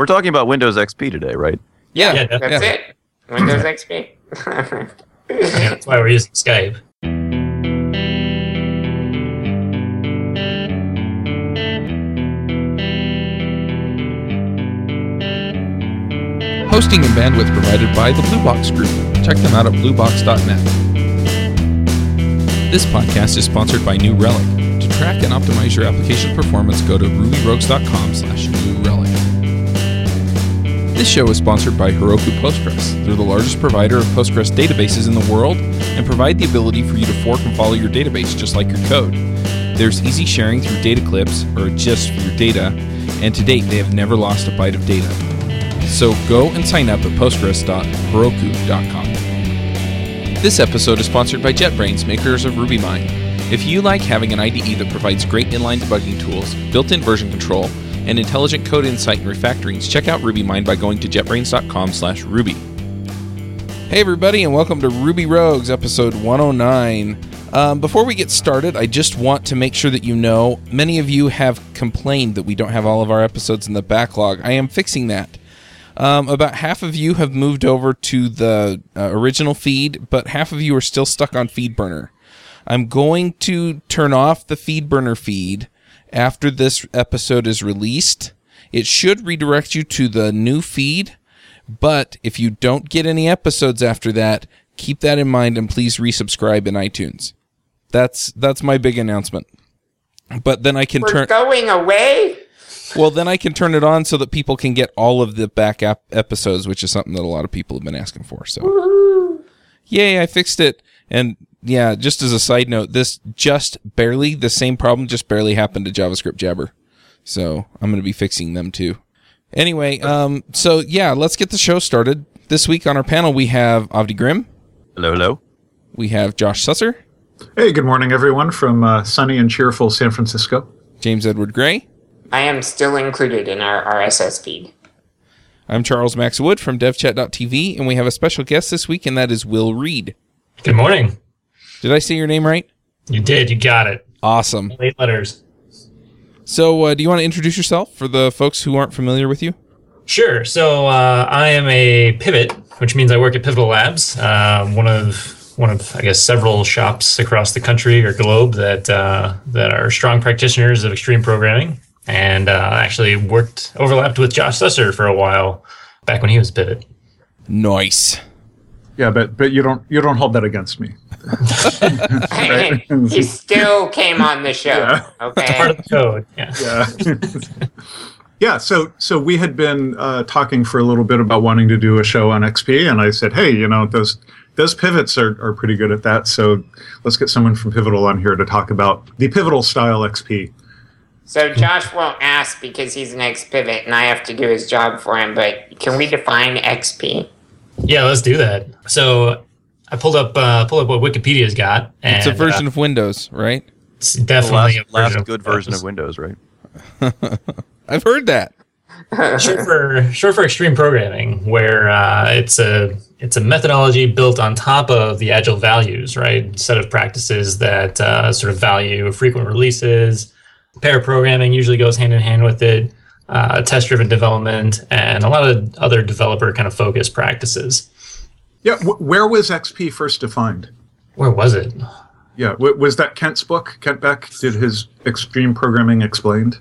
We're talking about Windows XP today, right? Yeah, Yeah, that's yeah. it. Windows XP. Yeah, that's why we're using Skype. Hosting and bandwidth provided by the Blue Box Group. Check them out at bluebox.net. This podcast is sponsored by New Relic. To track and optimize your application performance, go to rubyrogues.com slash new relic. This show is sponsored by Heroku Postgres. They're the largest provider of Postgres databases in the world and provide the ability for you to fork and follow your database just like your code. There's easy sharing through data clips or just your data, and to date they have never lost a byte of data. So go and sign up at postgres.heroku.com. This episode is sponsored by JetBrains, makers of RubyMine. If you like having an IDE that provides great inline debugging tools, built-in version control, and intelligent code insight and refactorings, check out RubyMine by going to jetbrains.com slash ruby. Hey everybody, and welcome to Ruby Rogues, episode 109. Um, before we get started, I just want to make sure that you know many of you have complained that we don't have all of our episodes in the backlog. I am fixing that. Um, about half of you have moved over to the uh, original feed, but half of you are still stuck on FeedBurner. I'm going to turn off the FeedBurner feed after this episode is released. It should redirect you to the new feed, but if you don't get any episodes after that, keep that in mind and please resubscribe in iTunes. That's that's my big announcement. But then I can We're turn going away. well, then I can turn it on so that people can get all of the back ap- episodes, which is something that a lot of people have been asking for. So, yay, I fixed it. And yeah, just as a side note, this just barely, the same problem just barely happened to JavaScript Jabber. So I'm going to be fixing them too. Anyway, um, so yeah, let's get the show started. This week on our panel, we have Avdi Grimm, Hello, hello. we have Josh Susser, Hey, good morning, everyone, from uh, sunny and cheerful San Francisco. James Edward Gray. I am still included in our RSS feed. I'm Charles Max Wood from devchat.tv, and we have a special guest this week, and that is Will Read. Good morning. Did I say your name right? You did. You got it. Awesome. Eight letters. So, uh, do you want to introduce yourself for the folks who aren't familiar with you? Sure. So uh, I am a pivot, which means I work at Pivotal Labs, uh, one of one of I guess several shops across the country or globe that uh, that are strong practitioners of extreme programming, and uh, actually worked overlapped with Josh Susser for a while back when he was Pivot. Nice. Yeah, but but you don't you don't hold that against me. he still came on the show. Yeah. Part Okay. of the code. Yeah. Yeah. yeah. So so we had been uh, talking for a little bit about wanting to do a show on XP, and I said, hey, you know those those pivots are, are pretty good at that. So let's get someone from Pivotal on here to talk about the Pivotal style XP. So Josh won't ask because he's an ex pivot and I have to do his job for him. But can we define XP? Yeah. Let's do that. So. I pulled up uh, pulled up what Wikipedia's got. And, It's a version uh, of Windows, right? it's The definitely last, a last good version of Windows, right? I've heard that. short for short for extreme programming, where uh, it's a it's a methodology built on top of the agile values, right? Set of practices that uh, sort of value frequent releases. Pair programming usually goes hand in hand with it. Uh, test driven development and a lot of other developer kind of focused practices. Yeah. Wh- where was XP first defined? Where was it? Yeah. W- was that Kent's book? Kent Beck did his Extreme Programming Explained.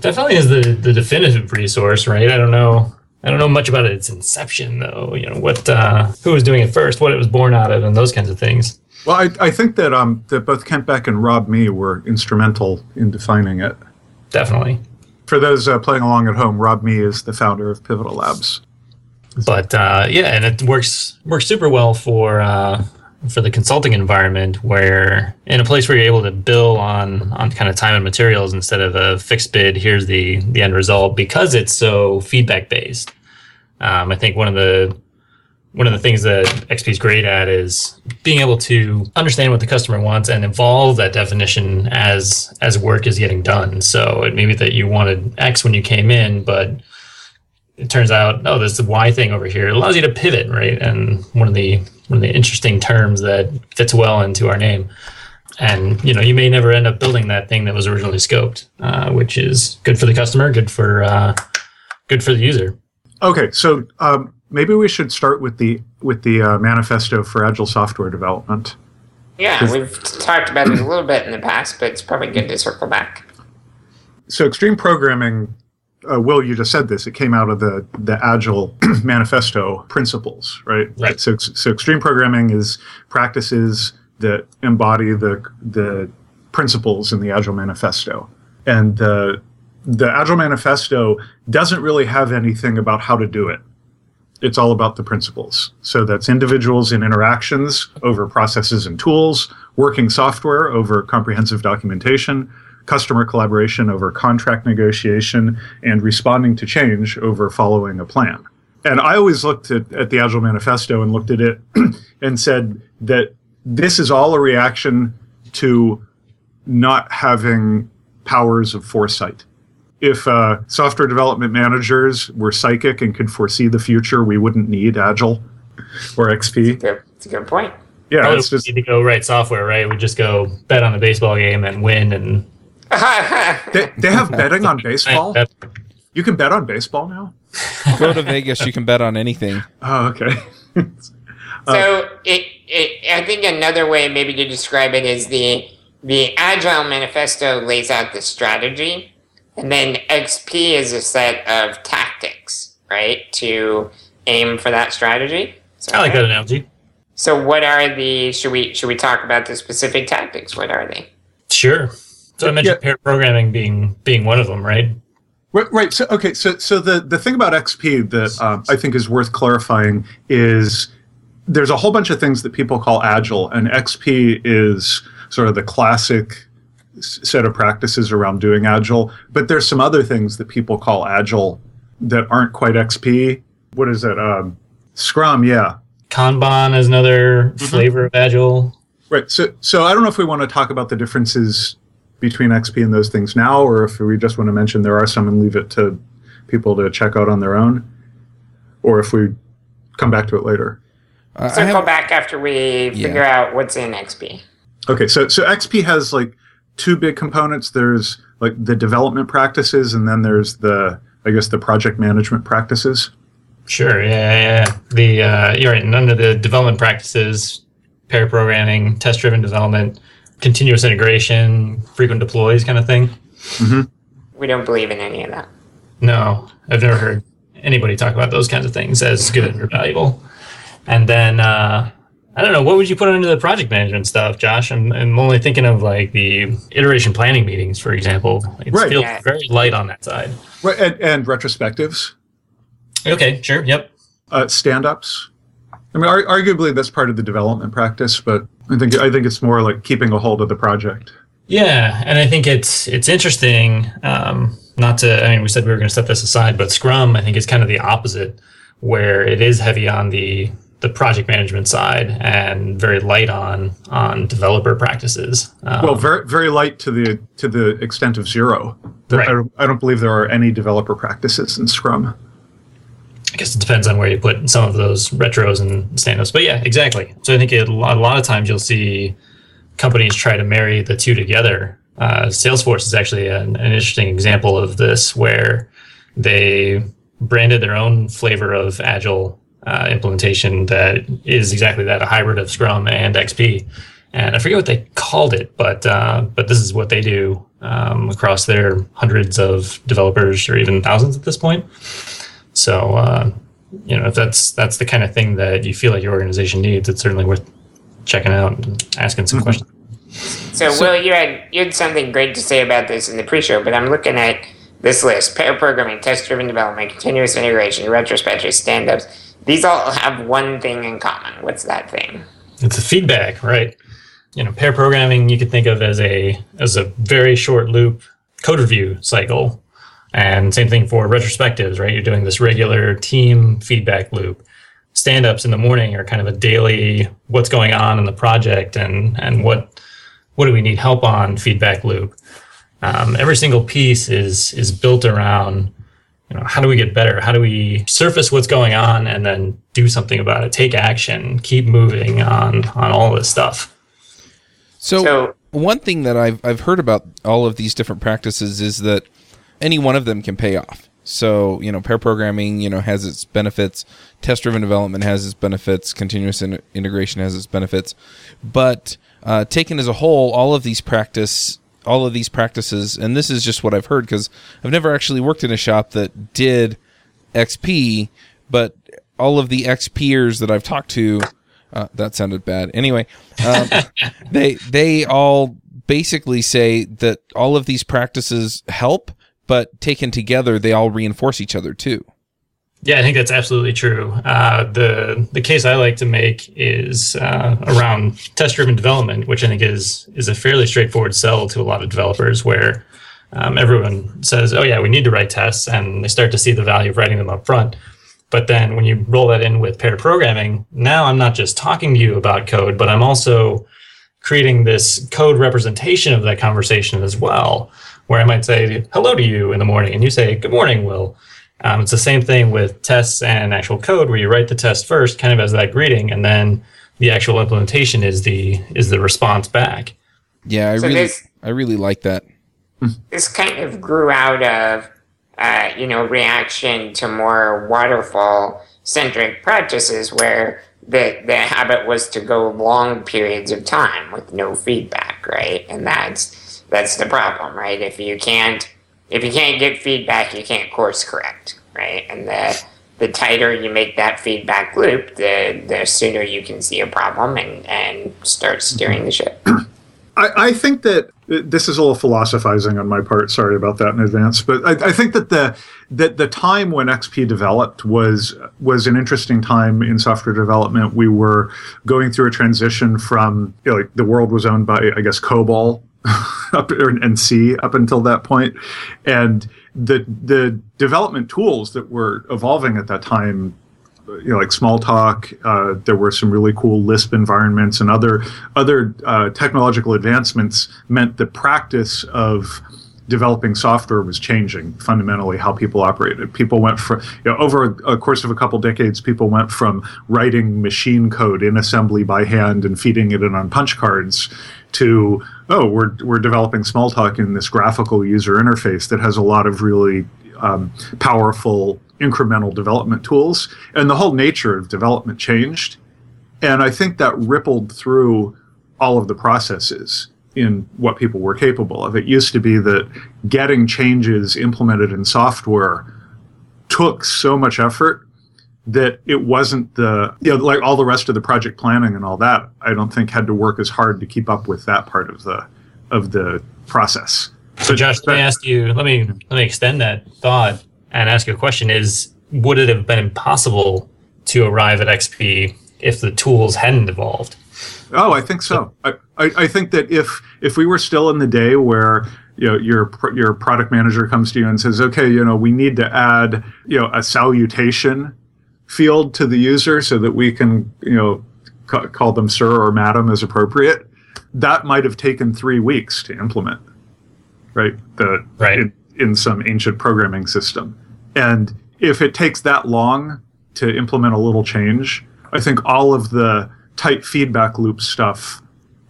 Definitely is the the definitive resource, right? I don't know. I don't know much about its inception, though. You know what, uh, who was doing it first, what it was born out of, and those kinds of things. Well, I, I think that um that both Kent Beck and Rob Mee were instrumental in defining it. Definitely. For those uh, playing along at home, Rob Mee is the founder of Pivotal Labs. but uh, yeah, and it works works super well for uh, for the consulting environment, where in a place where you're able to bill on on kind of time and materials instead of a fixed bid. Here's the the end result because it's so feedback based. Um, I think one of the one of the things that XP is great at is being able to understand what the customer wants and evolve that definition as as work is getting done. So it may be that you wanted X when you came in, but it turns out, oh, there's the Y thing over here. It allows you to pivot, right? And one of the one of the interesting terms that fits well into our name. And you know, you may never end up building that thing that was originally scoped, uh, which is good for the customer, good for uh, good for the user. Okay, so um, maybe we should start with the with the uh, manifesto for agile software development. Yeah, we've talked about it a little bit in the past, but it's probably good to circle back. So extreme programming, uh, Will, you just said this. It came out of the the agile manifesto principles, right? Right. So so extreme programming is practices that embody the the principles in the agile manifesto, and the the agile manifesto doesn't really have anything about how to do it. It's all about the principles. So that's individuals in interactions over processes and tools, working software over comprehensive documentation, customer collaboration over contract negotiation, and responding to change over following a plan. And I always looked at, at the Agile Manifesto and looked at it and said that this is all a reaction to not having powers of foresight if uh, software development managers were psychic and could foresee the future, we wouldn't need Agile or XP. Good, it's a good point. Yeah, Probably it's just need to go write software, right? We just go bet on a baseball game and win, and they, they have betting on baseball. You can bet on baseball now. Go to Vegas, you can bet on anything. Oh, okay. So it, it, I think another way maybe to describe it is the the Agile Manifesto lays out the strategy, and then XP is a set of tactics, right, to aim for that strategy. So, I like that analogy. So what are the? Should we should we talk about the specific tactics? What are they? Sure. So I mentioned pair programming being being one of them, right? Right, right. So, okay. So, so the the thing about XP that um, I think is worth clarifying is there's a whole bunch of things that people call agile, and XP is sort of the classic s- set of practices around doing agile. But there's some other things that people call agile that aren't quite XP. What is it? Um, Scrum. Yeah. Kanban is another Mm-hmm. flavor of agile. Right. So, so I don't know if we want to talk about the differences between XP and those things now, or if we just want to mention there are some and leave it to people to check out on their own, or if we come back to it later. Uh, I Circle have, back after we figure out what's in XP. Okay. So, so XP has like two big components. There's like the development practices, and then there's the, I guess, the project management practices. Sure. Yeah, yeah. yeah. The uh, you're right. None of the development practices, pair programming, test-driven development, continuous integration, frequent deploys, kind of thing. We don't believe in any of that. No, I've never heard anybody talk about those kinds of things as good or valuable. And then uh, I don't know, what would you put under the project management stuff, Josh? I'm, I'm only thinking of like the iteration planning meetings, for example. It Right. feels Yeah. very light on that side. Right. And, and retrospectives, Okay, sure, yep. uh, stand-ups. I mean, ar- arguably that's part of the development practice, but I think I think it's more like keeping a hold of the project. Yeah, and I think it's it's interesting. Um, not to, I mean, we said we were going to set this aside, but Scrum, I think, is kind of the opposite, where it is heavy on the the project management side and very light on on developer practices. Um, Well, very very light to the to the extent of zero. Right. I, don't, I don't believe there are any developer practices in Scrum. I guess it depends on where you put some of those retros and stand-ups. But yeah, exactly. So I think it, a lot a lot of times you'll see companies try to marry the two together. Uh, Salesforce is actually an, an interesting example of this, where they branded their own flavor of agile uh, implementation that is exactly that—a hybrid of Scrum and XP. And I forget what they called it, but uh, but this is what they do um, across their hundreds of developers, or even thousands at this point. So, uh, you know, if that's that's the kind of thing that you feel like your organization needs, it's certainly worth checking out and asking some questions. So, Will, you had you had something great to say about this in the pre-show, but I'm looking at this list: pair programming, test-driven development, continuous integration, retrospective, stand-ups. These all have one thing in common. What's that thing? It's a feedback, right? You know, pair programming you could think of as a as a very short loop code review cycle, and same thing for retrospectives, right? You're doing this regular team feedback loop. Stand-ups in the morning are kind of a daily what's going on in the project and and what what do we need help on feedback loop. Um, every single piece is is built around you know how do we get better how do we surface what's going on and then do something about it take action keep moving on on all this stuff So, So- one thing that I've I've heard about all of these different practices is that any one of them can pay off. So, you know, pair programming, you know, has its benefits. Test driven development has its benefits. Continuous in- integration has its benefits. But uh, taken as a whole, all of these practice, all of these practices, and this is just what I've heard because I've never actually worked in a shop that did XP, but all of the XPers that I've talked to, uh, that sounded bad. Anyway, um, they they all basically say that all of these practices help, but taken together, they all reinforce each other too. Yeah, I think that's absolutely true. Uh, the the case I like to make is uh, around test driven development, which I think is is a fairly straightforward sell to a lot of developers, where um, everyone says, "Oh yeah, we need to write tests," and they start to see the value of writing them up front. But then when you roll that in with pair programming, now I'm not just talking to you about code, but I'm also creating this code representation of that conversation as well, where I might say hello to you in the morning, and you say good morning, Will. Um, it's the same thing with tests and actual code, where you write the test first, kind of as that greeting, and then the actual implementation is the is the response back. Yeah, I So really, this- I really like that. this kind of grew out of uh, you know reaction to more waterfall centric practices where the the habit was to go long periods of time with no feedback right and that's that's the problem right if you can't if you can't get feedback you can't course correct right and the the tighter you make that feedback loop the the sooner you can see a problem and and start steering the ship I, I think that uh, this is a little philosophizing on my part. Sorry about that in advance, but I, I think that the that the time when XP developed was was an interesting time in software development. We were going through a transition from you know, like the world was owned by I guess COBOL up and C up until that point, and the the development tools that were evolving at that time you know, like Smalltalk. Uh, there were some really cool Lisp environments and other other uh, technological advancements meant the practice of developing software was changing fundamentally how people operated. People went from you know, over a course of a couple decades, people went from writing machine code in assembly by hand and feeding it in on punch cards to oh, we're we're developing Smalltalk in this graphical user interface that has a lot of really um, powerful incremental development tools, and the whole nature of development changed. And I think that rippled through all of the processes in what people were capable of. It used to be that getting changes implemented in software took so much effort that it wasn't the you know like all the rest of the project planning and all that i don't think had to work as hard to keep up with that part of the of the process So, Josh, let me ask you. Let me let me extend that thought and ask you a question: Is would it have been impossible to arrive at XP if the tools hadn't evolved? Oh, I think so. I, I, I think that if if we were still in the day where you know your your product manager comes to you and says, okay, you know, we need to add you know a salutation field to the user so that we can you know ca- call them sir or madam as appropriate, that might have taken three weeks to implement, right? The Right. in, in some ancient programming system, and if it takes that long to implement a little change, I think all of the tight feedback loop stuff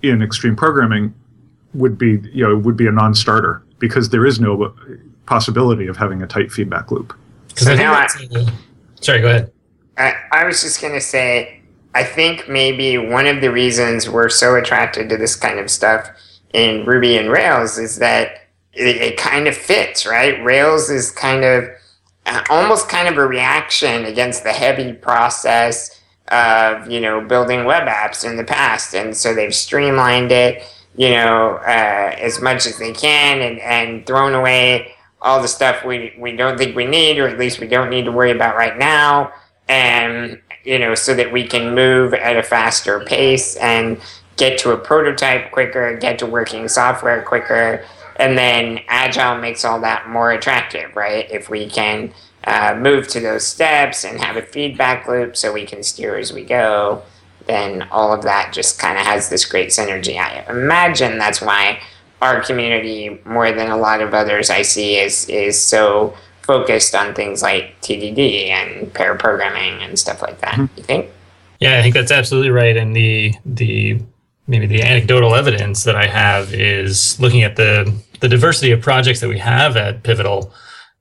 in extreme programming would be you know would be a non-starter because there is no possibility of having a tight feedback loop. Because I think now I- sorry, go ahead. I, I was just going to say, I think maybe one of the reasons we're so attracted to this kind of stuff in Ruby and Rails is that it, it kind of fits, right? Rails is kind of uh, almost kind of a reaction against the heavy process of, you know, building web apps in the past. And so they've streamlined it, you know, uh, as much as they can and, and thrown away all the stuff we, we don't think we need, or at least we don't need to worry about right now and you know so that we can move at a faster pace and get to a prototype quicker get to working software quicker and then agile makes all that more attractive right? If we can uh, move to those steps and have a feedback loop so we can steer as we go then all of that just kind of has this great synergy. I imagine that's why our community more than a lot of others i see is is so focused on things like TDD and pair programming and stuff like that. You think? Yeah, I think that's absolutely right. And the the maybe the anecdotal evidence that I have is looking at the the diversity of projects that we have at Pivotal.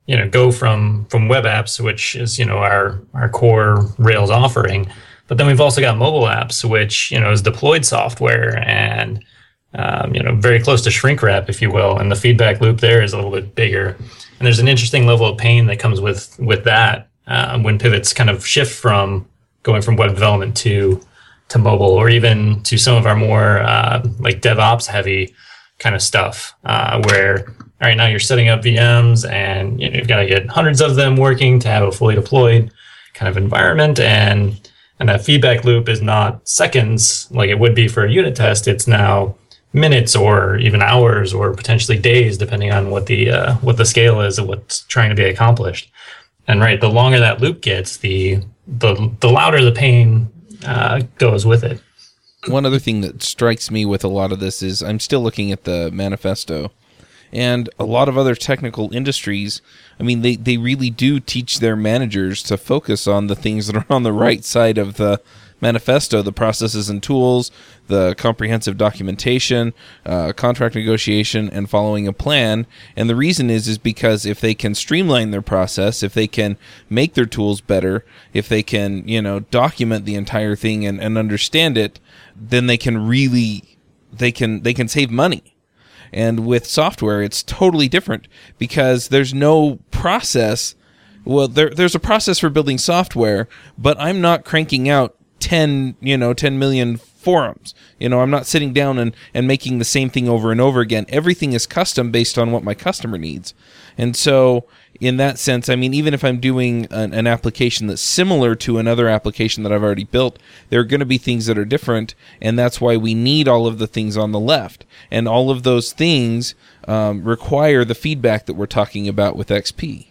you know go from from web apps, which is you know our our core Rails offering, but then we've also got mobile apps, which you know is deployed software and um, you know very close to shrink wrap, if you will, and the feedback loop there is a little bit bigger. And there's an interesting level of pain that comes with with that uh, when pivots kind of shift from going from web development to to mobile, or even to some of our more uh, like DevOps heavy kind of stuff, uh, where all right now you're setting up VMs and you know, you've got to get hundreds of them working to have a fully deployed kind of environment, and and that feedback loop is not seconds like it would be for a unit test. It's now minutes or even hours or potentially days, depending on what the uh, what the scale is and what's trying to be accomplished. And right, the longer that loop gets, the the the louder the pain uh, goes with it. One other thing that strikes me with a lot of this is I'm still looking at the manifesto, and a lot of other technical industries. I mean, they they really do teach their managers to focus on the things that are on the right side of the manifesto the processes and tools, the comprehensive documentation, uh, contract negotiation, and following a plan. And the reason is is because if they can streamline their process, if they can make their tools better, if they can you know document the entire thing and, and understand it, then they can really they can they can save money. And with software, it's totally different because there's no process well there, there's a process for building software but i'm not cranking out 10 you know 10 million forums. You know i'm not sitting down and, and making the same thing over and over again. Everything is custom based on what my customer needs. And so in that sense i mean even if i'm doing an, an application that's similar to another application that i've already built there are going to be things that are different and that's why we need all of the things on the left. And all of those things um, require the feedback that we're talking about with xp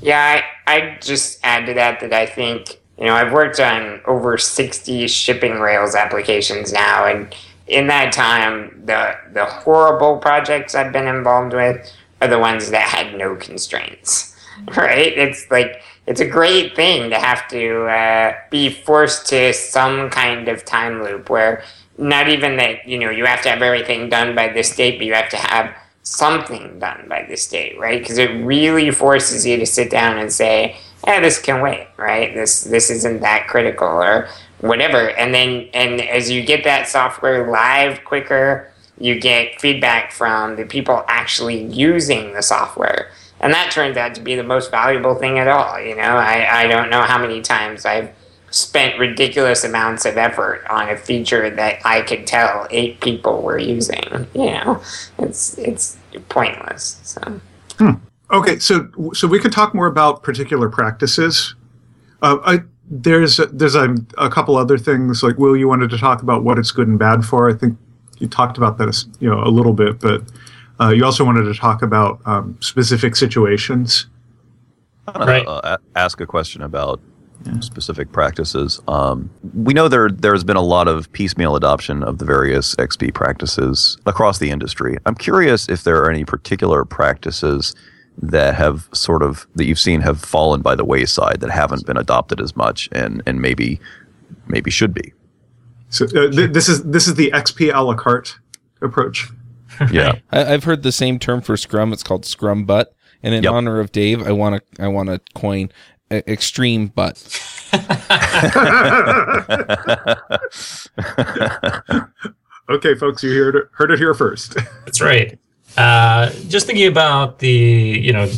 yeah I, I just add to that that i think you know, I've worked on over 60 shipping Rails applications now, and in that time, the the horrible projects I've been involved with are the ones that had no constraints. Right? It's like it's a great thing to have to uh, be forced to some kind of time loop where not even that you know you have to have everything done by this date, but you have to have something done by this date, right? Because it really forces you to sit down and say, "Yeah, this can wait," right? This this isn't that critical or whatever. And then and as you get that software live quicker, you get feedback from the people actually using the software. And that turns out to be the most valuable thing at all. You know, I, I don't know how many times I've spent ridiculous amounts of effort on a feature that I could tell eight people were using. You know, it's it's pointless. So. Hmm. Okay, so so we could talk more about particular practices. Uh, I, there's there's a, a, couple other things like Will, you wanted to talk about what it's good and bad for. I think you talked about that you know a little bit, but uh, you also wanted to talk about um, specific situations. Right. Uh, ask a question about yeah. specific practices. Um, we know there there has been a lot of piecemeal adoption of the various XP practices across the industry. I'm curious if there are any particular practices that have sort of that you've seen have fallen by the wayside that haven't been adopted as much and and maybe maybe should be. So uh, th- this is this is the XP a la carte approach. Yeah, I, have heard the same term for Scrum. It's called Scrum Butt. And in yep. honor of Dave, I want to I want to coin extreme butt. okay, folks, you heard it, heard it here first. That's right. Uh, just thinking about the, you know,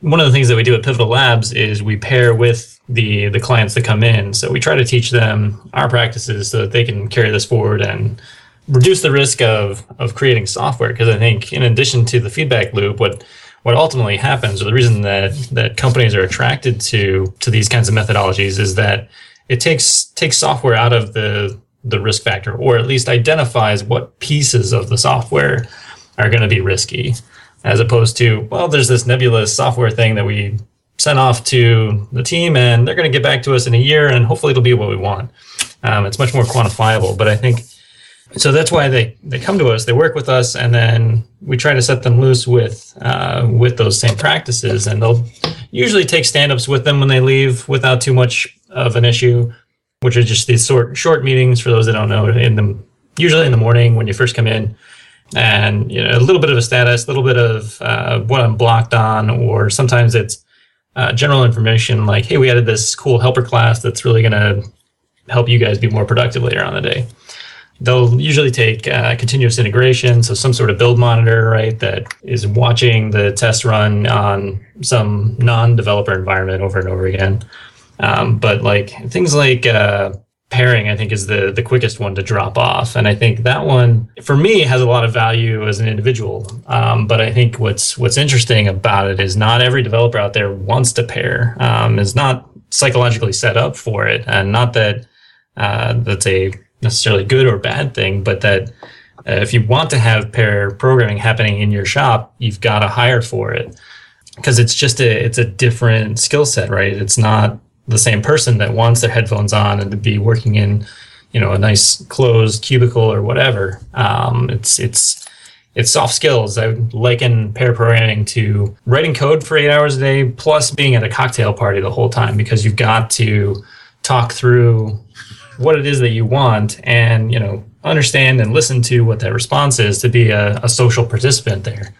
one of the things that we do at Pivotal Labs is we pair with the the clients that come in. So we try to teach them our practices so that they can carry this forward and reduce the risk of of creating software. Because I think, in addition to the feedback loop, what what ultimately happens, or the reason that that companies are attracted to to these kinds of methodologies, is that it takes takes software out of the the risk factor, or at least identifies what pieces of the software are going to be risky, as opposed to well, there's this nebulous software thing that we sent off to the team, and they're going to get back to us in a year, and hopefully it'll be what we want. Um, it's much more quantifiable, but I think so that's why they, they come to us, they work with us, and then we try to set them loose with uh, with those same practices. And they'll usually take stand-ups with them when they leave without too much of an issue, which are just these short short meetings for those that don't know. In the usually in the morning when you first come in, and you know a little bit of a status, a little bit of uh, what I'm blocked on, or sometimes it's uh, general information like, hey, we added this cool helper class that's really going to help you guys be more productive later on the day. They'll usually take uh, continuous integration, so some sort of build monitor, right, that is watching the test run on some non-developer environment over and over again. Um, but like things like uh, pairing, I think is the the quickest one to drop off, and I think that one for me has a lot of value as an individual. Um, but I think what's what's interesting about it is not every developer out there wants to pair, um, is not psychologically set up for it, and not that uh, that's a necessarily good or bad thing, but that uh, if you want to have pair programming happening in your shop, you've got to hire for it because it's just a it's a different skill set, right? It's not the same person that wants their headphones on and to be working in you know a nice closed cubicle or whatever. Um, it's it's it's soft skills. I liken pair programming to writing code for eight hours a day plus being at a cocktail party the whole time because you've got to talk through what it is that you want and you know understand and listen to what that response is to be a, a social participant there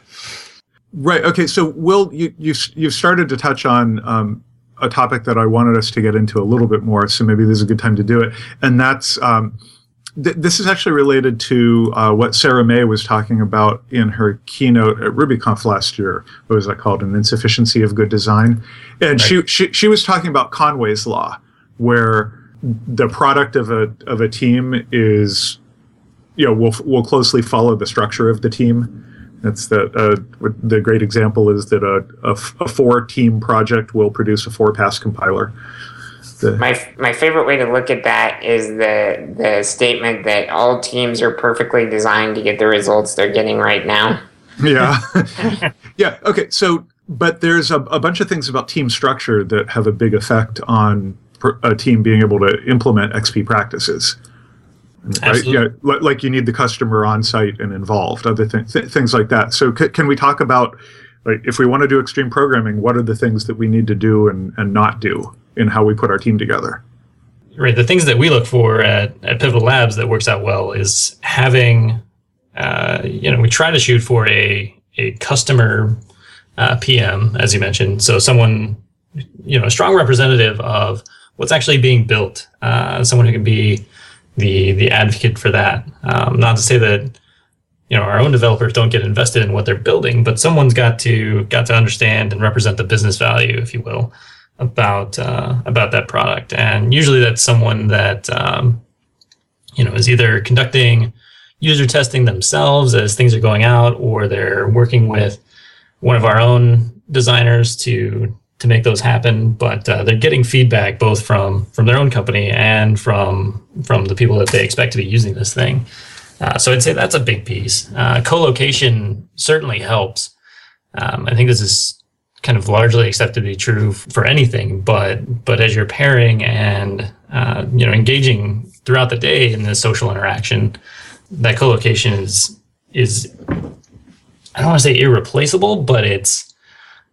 right okay so will you you you've started to touch on um, a topic that i wanted us to get into a little bit more so maybe this is a good time to do it. And that's um, th- this is actually related to uh, what Sarah Mei was talking about in her keynote at rubyconf last year. What was that called? An insufficiency of good design. And right. she, she she was talking about conway's law where the product of a of a team is you know will will closely follow the structure of the team that's the uh, the great example is that a, a, a four team project will produce a four pass compiler. The, my my favorite way to look at that is the the statement that all teams are perfectly designed to get the results they're getting right now. Yeah. Yeah okay so but there's a, a bunch of things about team structure that have a big effect on a team being able to implement XP practices. Right? Yeah, like you need the customer on site and involved, other th- th- things like that. So, c- can we talk about like if we want to do extreme programming, what are the things that we need to do and, and not do in how we put our team together? Right. The things that we look for at, at Pivotal Labs that works out well is having, uh, you know, we try to shoot for a a customer uh, PM, as you mentioned. So someone, you know, a strong representative of what's actually being built. Uh, someone who can be the the advocate for that. Um, not to say that you know our own developers don't get invested in what they're building, but someone's got to got to understand and represent the business value, if you will, about uh, about that product. And usually that's someone that um, you know is either conducting user testing themselves as things are going out, or they're working with one of our own designers to to make those happen. But uh, they're getting feedback both from from their own company and from from the people that they expect to be using this thing. Uh, so I'd say that's a big piece. Uh, co-location certainly helps. Um, I think this is kind of largely accepted to be true for anything, but but as you're pairing and uh, you know engaging throughout the day in this social interaction, that co-location is is I don't want to say irreplaceable, but it's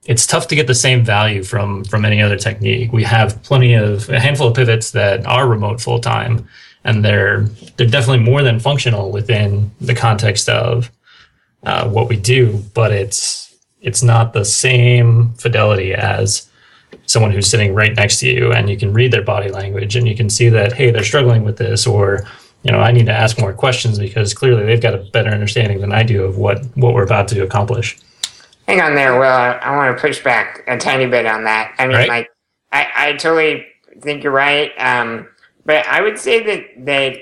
it's tough to get the same value from from any other technique. We have plenty of a handful of pivots that are remote full time, and they're they're definitely more than functional within the context of uh, what we do. But it's it's not the same fidelity as someone who's sitting right next to you, and you can read their body language, and you can see that hey, they're struggling with this, or you know, I need to ask more questions because clearly they've got a better understanding than I do of what what we're about to accomplish. Hang on there, Will. I, I want to push back a tiny bit on that. I mean, right. like, I, I totally think you're right. Um, but I would say that, that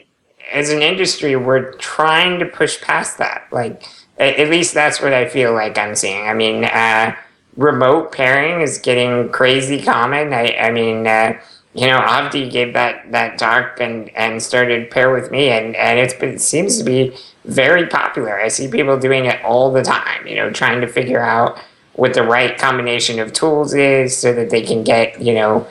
as an industry, we're trying to push past that. Like, at, at least that's what I feel like I'm seeing. I mean, uh, remote pairing is getting crazy common. I, I mean, uh, you know, Avdi gave that, that talk and, and started pair with me, and, and it's been, it seems to be very popular. I see people doing it all the time, you know, trying to figure out what the right combination of tools is so that they can get, you know,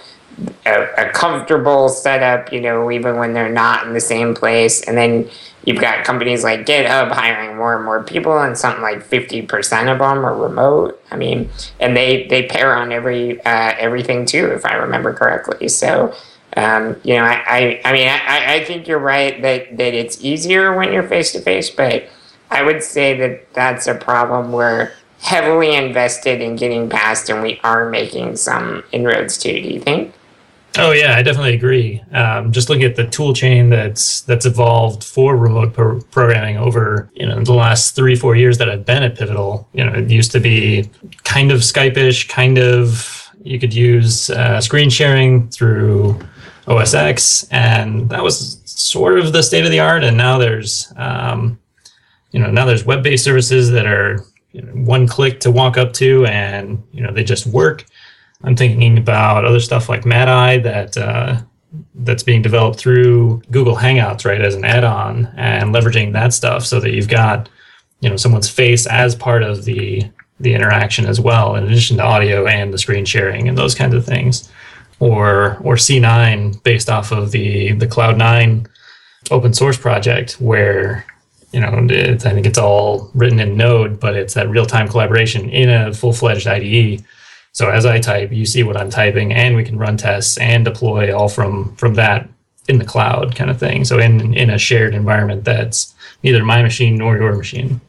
a, a, comfortable setup, you know, even when they're not in the same place. And then you've got companies like GitHub hiring more and more people, and something like fifty percent of them are remote. I mean, and they they pair on every uh, everything too, if I remember correctly. So um, you know, I, I, I mean, I, I think you're right that, that it's easier when you're face to face, but I would say that that's a problem we're heavily invested in getting past, and we are making some inroads too. Do you think? Oh yeah, I definitely agree. Um, just looking at the tool chain that's that's evolved for remote pro- programming over you know the last three four years that I've been at Pivotal. You know, it used to be kind of Skype-ish, kind of you could use uh, screen sharing through OS X, and that was sort of the state of the art. And now there's um, you know now there's web-based services that are you know, one click to walk up to, and you know they just work I'm thinking about other stuff like Mad-Eye that uh, that's being developed through Google Hangouts, right, as an add-on, and leveraging that stuff so that you've got you know someone's face as part of the the interaction as well, in addition to audio and the screen sharing and those kinds of things. Or or C9 based off of the the Cloud9 open source project where you know I think it's all written in Node, but it's that real time collaboration in a full fledged IDE so as I type, you see what I'm typing, and we can run tests and deploy all from from that in the cloud kind of thing. So in in a shared environment that's neither my machine nor your machine.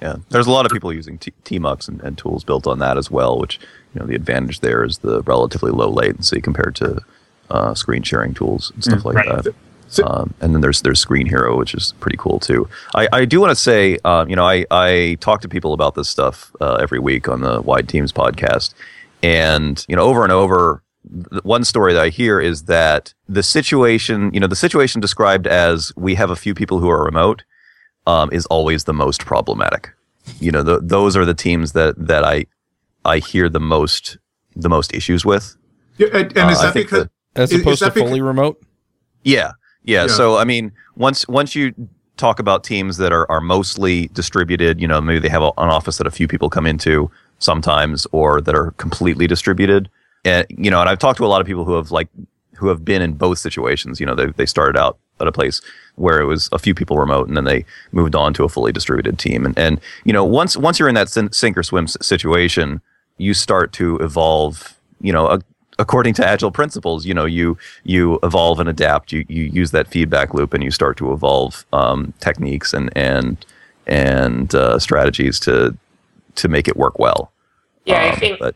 Yeah, there's a lot of people using T- tmux and, and tools built on that as well. Which you know the advantage there is the relatively low latency compared to uh, screen sharing tools and stuff mm, like right. that. Um, and then there's there's Screenhero, which is pretty cool too. I, I do want to say, uh, you know, I, I talk to people about this stuff uh, every week on the Wide Teams podcast, and you know, over and over, one story that I hear is that the situation, you know, the situation described as we have a few people who are remote, um, is always the most problematic. You know, the, those are the teams that that I I hear the most the most issues with. Yeah, and, and is uh, that because as opposed to fully remote? Yeah, yeah, yeah. So I mean, once once you talk about teams that are, are mostly distributed, you know, maybe they have a, an office that a few people come into sometimes, or that are completely distributed. And you know, and I've talked to a lot of people who have like who have been in both situations. You know, they they started out at a place where it was a few people remote, and then they moved on to a fully distributed team. And and you know, once once you're in that sink or swim situation, you start to evolve. You know, a, according to agile principles you know you you evolve and adapt you you use that feedback loop and you start to evolve um, techniques and and and uh, strategies to to make it work well yeah um, i think but,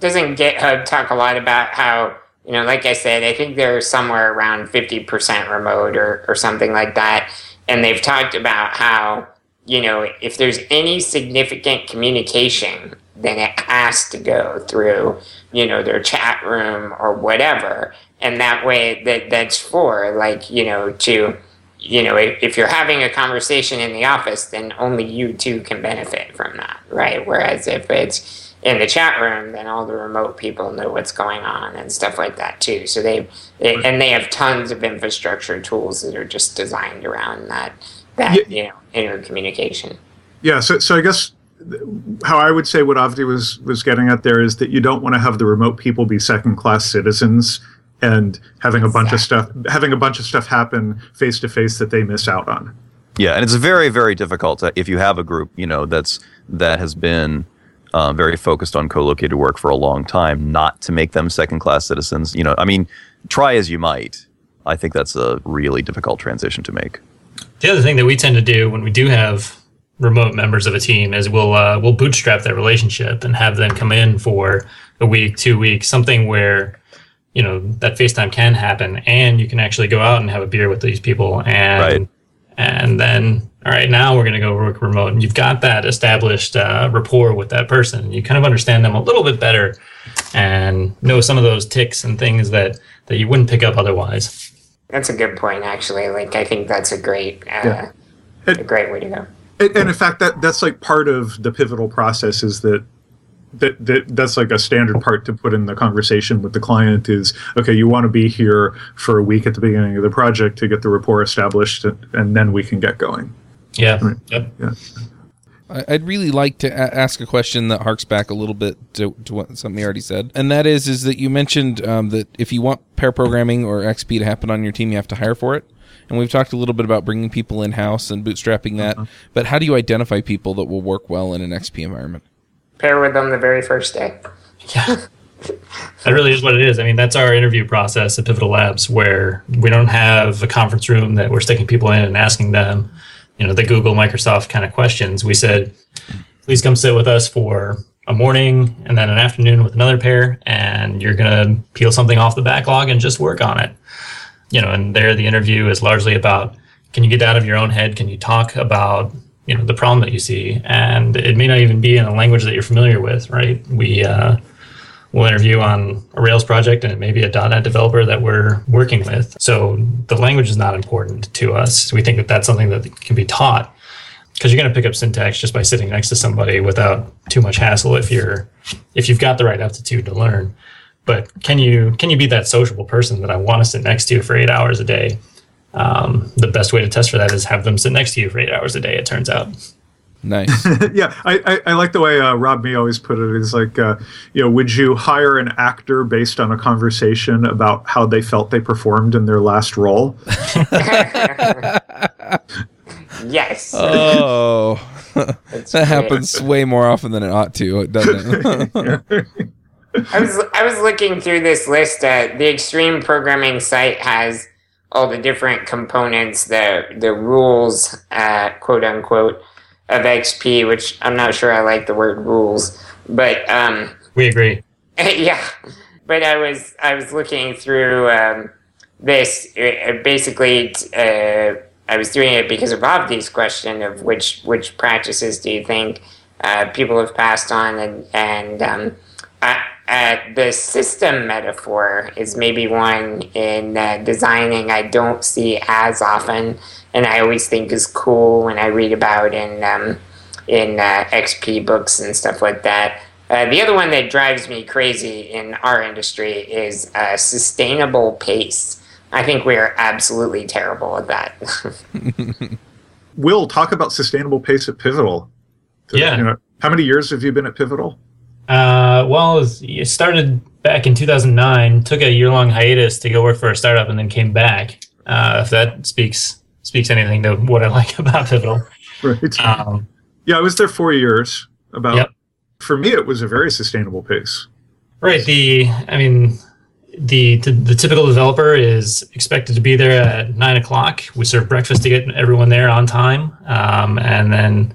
doesn't github talk a lot about how you know like i said i think they're somewhere around 50% remote or or something like that and they've talked about how you know if there's any significant communication then it has to go through, you know, their chat room or whatever. And that way that that's for like, you know, to you know, if, if you're having a conversation in the office, then only you two can benefit from that, right? Whereas if it's in the chat room, then all the remote people know what's going on and stuff like that too. So they, they and they have tons of infrastructure tools that are just designed around that that yeah. you know intercommunication. Yeah. So so I guess how I would say what Avdi was was getting at there is that you don't want to have the remote people be second class citizens and having a bunch of stuff having a bunch of stuff happen face to face that they miss out on. Yeah, and it's very very difficult to, if you have a group you know that's that has been uh, very focused on co-located work for a long time, not to make them second class citizens. You know, I mean, try as you might, I think that's a really difficult transition to make. The other thing that we tend to do when we do have remote members of a team is we'll uh, we'll bootstrap that relationship and have them come in for a week, two weeks, something where you know that FaceTime can happen, and you can actually go out and have a beer with these people, and right. and then all right, now we're going to go work remote, and you've got that established uh, rapport with that person. You kind of understand them a little bit better, and know some of those ticks and things that that you wouldn't pick up otherwise. That's a good point, actually. Like I think that's a great, uh, yeah. a great way to go and, and in fact that that's like part of the pivotal process is that that, that that's like a standard part to put in the conversation with the client is okay you want to be here for a week at the beginning of the project to get the rapport established and, and then we can get going. Yeah. Right? yep. yeah. I'd really like to a- ask a question that harks back a little bit to, to what something you already said, and that is is that you mentioned um, that if you want pair programming or XP to happen on your team, you have to hire for it and we've talked a little bit about bringing people in house and bootstrapping that. Uh-huh. But how do you identify people that will work well in an XP environment? Pair with them the very first day. Yeah. that really is what it is. I mean, that's our interview process at Pivotal Labs, where we don't have a conference room that we're sticking people in and asking them. you know the Google, Microsoft kind of questions. We said, please come sit with us for a morning and then an afternoon with another pair, and you're gonna peel something off the backlog and just work on it. You know, and there the interview is largely about can you get out of your own head? Can you talk about you know the problem that you see? And it may not even be in a language that you're familiar with, right? We uh, will interview on a Rails project, and it may be a .NET developer that we're working with. So the language is not important to us. We think that that's something that can be taught because you're going to pick up syntax just by sitting next to somebody without too much hassle if you're if you've got the right aptitude to learn. But can you can you be that sociable person that I want to sit next to for eight hours a day? Um, the best way to test for that is have them sit next to you for eight hours a day. It turns out. Nice. yeah, I, I, I, like the way uh, Rob Mee always put it. Is like, uh, you know, would you hire an actor based on a conversation about how they felt they performed in their last role? yes. Oh, that happens way more often than it ought to, doesn't it? I was I was looking through this list. Uh, the Extreme Programming site has all the different components, the the rules, uh, quote unquote, of XP. Which I'm not sure I like the word rules, but um, we agree. yeah, but I was I was looking through um, this. Uh, basically, uh, I was doing it because of Avdi's question of which which practices do you think uh, people have passed on, and and um, uh, the system metaphor is maybe one in uh, designing I don't see as often, and I always think is cool when I read about in um, in uh, XP books and stuff like that. Uh, the other one that drives me crazy in our industry is uh, sustainable pace. I think we are absolutely terrible at that. Will talk about sustainable pace at Pivotal. Yeah. You know, how many years have you been at Pivotal? Uh, well, it started back in 2009. Took a year long hiatus to go work for a startup, and then came back. Uh, if that speaks speaks anything to what I like about Pivotal. Right. Um, yeah, I was there four years. About yep. for me, it was a very sustainable pace. Right. The I mean, the the typical developer is expected to be there at nine o'clock. We serve breakfast to get everyone there on time, um, and then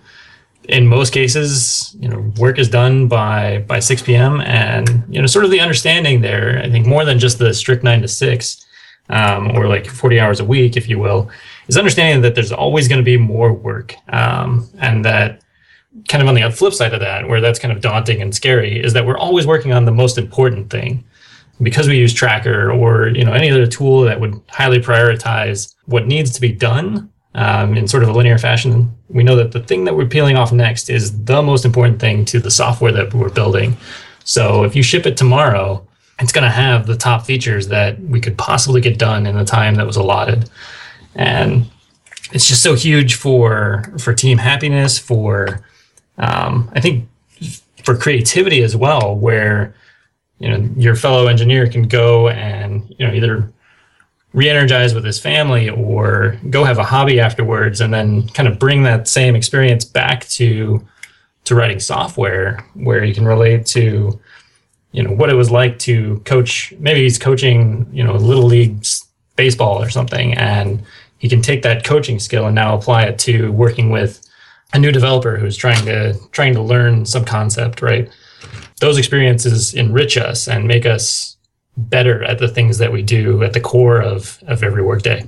in most cases, you know, work is done by by 6 p.m. and you know, sort of the understanding there. I think more than just the strict nine to six, um, or like 40 hours a week, if you will, is understanding that there's always going to be more work, um, and that kind of on the flip side of that, where that's kind of daunting and scary, is that we're always working on the most important thing. Because we use Tracker or you know any other tool that would highly prioritize what needs to be done um, in sort of a linear fashion, we know that the thing that we're peeling off next is the most important thing to the software that we're building. So if you ship it tomorrow, it's going to have the top features that we could possibly get done in the time that was allotted. And it's just so huge for for team happiness, for um, I think for creativity as well, where you know your fellow engineer can go and you know either re-energize with his family or go have a hobby afterwards and then kind of bring that same experience back to to writing software where you can relate to you know what it was like to coach maybe he's coaching you know little league baseball or something and he can take that coaching skill and now apply it to working with a new developer who's trying to trying to learn some concept right? Those experiences enrich us and make us better at the things that we do at the core of, of every workday.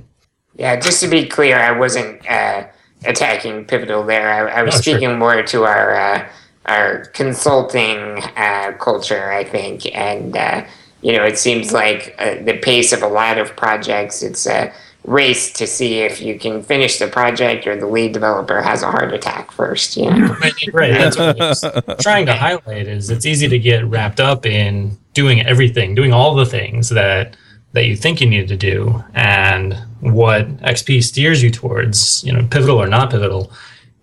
Yeah, just to be clear, I wasn't uh, attacking Pivotal there. I, I was oh, speaking sure. more to our uh, our consulting uh, culture, I think, and uh, you know, it seems like uh, the pace of a lot of projects. It's a race to see if you can finish the project or the lead developer has a heart attack first. You know? right. That's what trying to highlight is it's easy to get wrapped up in doing everything, doing all the things that that you think you need to do, and what XP steers you towards, you know, pivotal or not pivotal,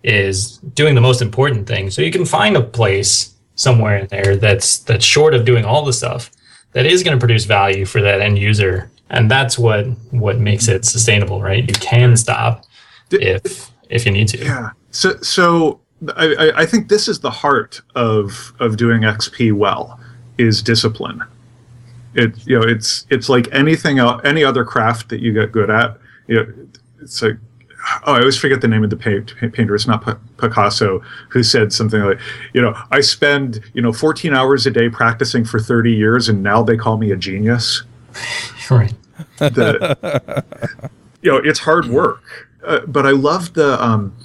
is doing the most important thing. So you can find a place somewhere in there that's that's short of doing all the stuff that is going to produce value for that end user. And that's what what makes it sustainable right? You can stop if if you need to. Yeah. So so I, I think this is the heart of of doing xp well is discipline it you know it's it's like anything else any other craft that you get good at you know, it's like oh, I always forget the name of the painter. It's not Picasso who said something like, you know, I spend you know 14 hours a day practicing for 30 years, and now they call me a genius. Right. The, you know, it's hard work, uh, but I love the. Um,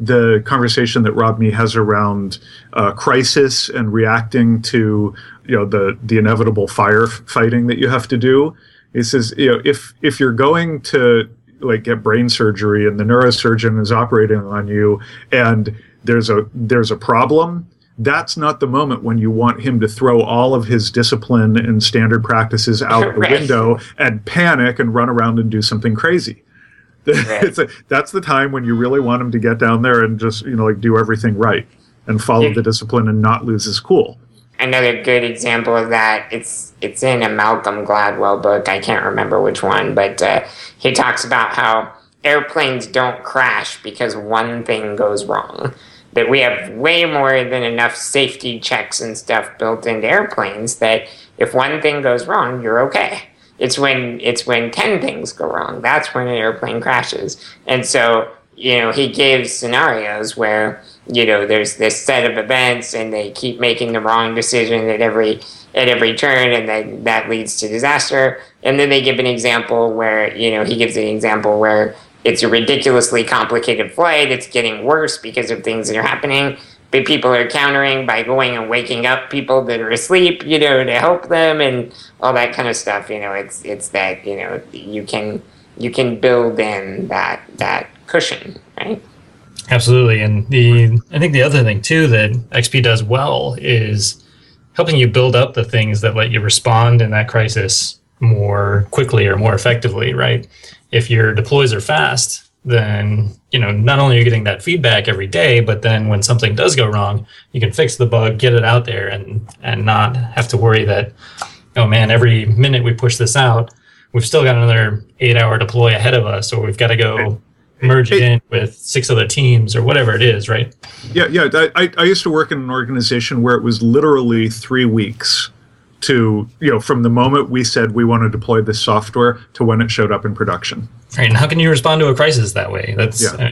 the conversation that Rob Mee has around uh, crisis and reacting to you know the the inevitable firefighting that you have to do. He says, you know, if if you're going to like get brain surgery and the neurosurgeon is operating on you and there's a there's a problem that's not the moment when you want him to throw all of his discipline and standard practices out the window and panic and run around and do something crazy right. a, that's the time when you really want him to get down there and just you know like do everything right and follow yeah. the discipline and not lose his cool another good example of that it's it's in a malcolm gladwell book i can't remember which one but uh, he talks about how airplanes don't crash because one thing goes wrong that we have way more than enough safety checks and stuff built into airplanes that if one thing goes wrong you're okay it's when it's when 10 things go wrong. That's when an airplane crashes. And so you know he gives scenarios where you know there's this set of events and they keep making the wrong decision at every at every turn and then that leads to disaster. And then they give an example where you know he gives an example where it's a ridiculously complicated flight. It's getting worse because of things that are happening but people are countering by going and waking up people that are asleep you know to help them and all that kind of stuff you know it's it's that you know you can you can build in that that cushion right Absolutely, and the I think the other thing too that XP does well is helping you build up the things that let you respond in that crisis more quickly or more effectively. Right? If your deploys are fast, then you know not only are you getting that feedback every day, but then when something does go wrong, you can fix the bug, get it out there, and and not have to worry that oh man, every minute we push this out, we've still got another eight hour deploy ahead of us, or we've got to go merge it in with six other teams or whatever it is, right? Yeah, yeah. I, I used to work in an organization where it was literally three weeks to, you know, from the moment we said we want to deploy this software to when it showed up in production. Right. And how can you respond to a crisis that way? That's, yeah.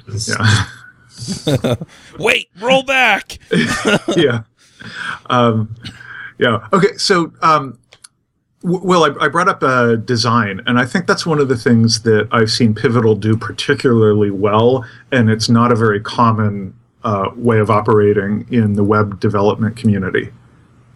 yeah. Wait, roll back. yeah. Um, yeah. Okay. So, um, well, I, I, brought up uh, design, and I think that's one of the things that I've seen Pivotal do particularly well, and it's not a very common uh, way of operating in the web development community.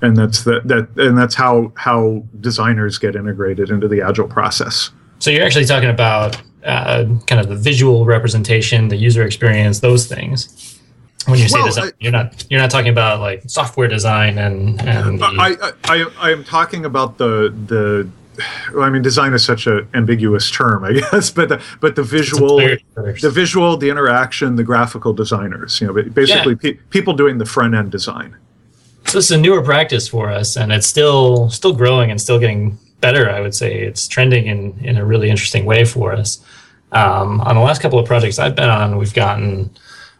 And that's that, that and that's how how designers get integrated into the agile process. So you're actually talking about uh, kind of the visual representation, the user experience, those things when you say well, design, I, you're not you're not talking about like software design and and I, I, I I am talking about the the well, I mean, design is such an ambiguous term, I guess, but the, but the visual, the visual, the interaction, the graphical designers, you know, basically yeah. pe- people doing the front end design. So this is a newer practice for us, and it's still still growing and still getting better. I would say it's trending in in a really interesting way for us. Um, on the last couple of projects I've been on, we've gotten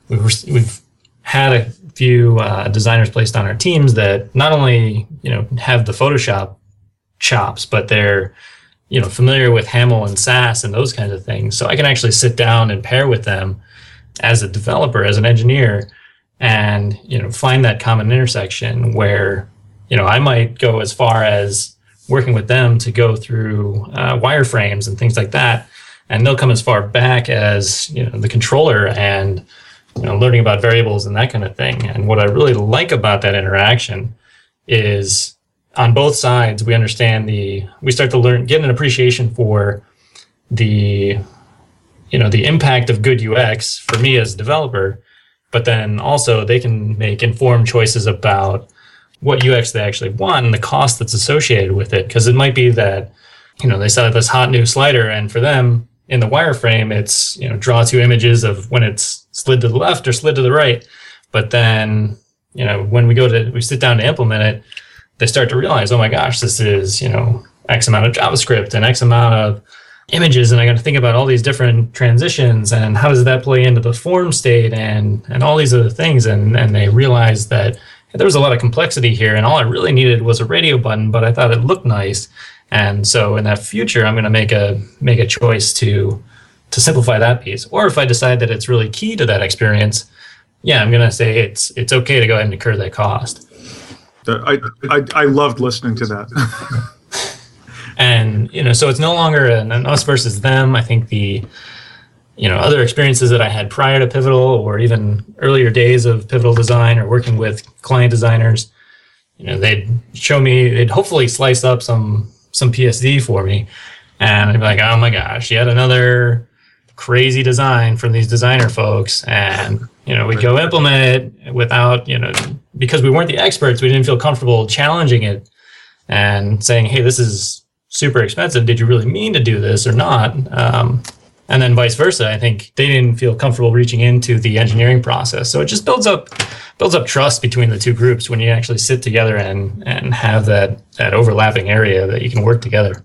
we've we've had a few uh, designers placed on our teams that not only you know have the Photoshop chops, but they're you know familiar with Haml and Sass and those kinds of things. So I can actually sit down and pair with them as a developer, as an engineer, and you know find that common intersection where you know I might go as far as working with them to go through uh, wireframes and things like that, and they'll come as far back as you know the controller and you know, learning about variables and that kind of thing. And what I really like about that interaction is on both sides, we understand the, we start to learn, get an appreciation for the, you know, the impact of good UX for me as a developer, but then also they can make informed choices about what UX they actually want and the cost that's associated with it. Cause it might be that, you know, they saw this hot new slider and for them in the wireframe, it's, you know, draw two images of when it's slid to the left or slid to the right. But then, you know, when we go to, we sit down to implement it, they start to realize, oh my gosh, this is, you know, X amount of JavaScript and X amount of images. And I got to think about all these different transitions and how does that play into the form state and, and all these other things. And, and they realize that there was a lot of complexity here. And all I really needed was a radio button, but I thought it looked nice. And so in that future, I'm going to make a, make a choice to, to simplify that piece. Or if I decide that it's really key to that experience, yeah, I'm gonna say it's it's okay to go ahead and incur that cost. I I, I loved listening to that. and you know, so it's no longer an, an us versus them. I think the you know other experiences that I had prior to Pivotal or even earlier days of Pivotal design or working with client designers, you know, they'd show me, they'd hopefully slice up some some PSD for me, and I'd be like, oh my gosh, yet another crazy design from these designer folks, and you know, we'd go implement it without you know because we weren't the experts, we didn't feel comfortable challenging it and saying, hey, this is super expensive. Did you really mean to do this or not? Um, and then vice versa. I think they didn't feel comfortable reaching into the engineering process. So it just builds up builds up trust between the two groups when you actually sit together and and have that that overlapping area that you can work together.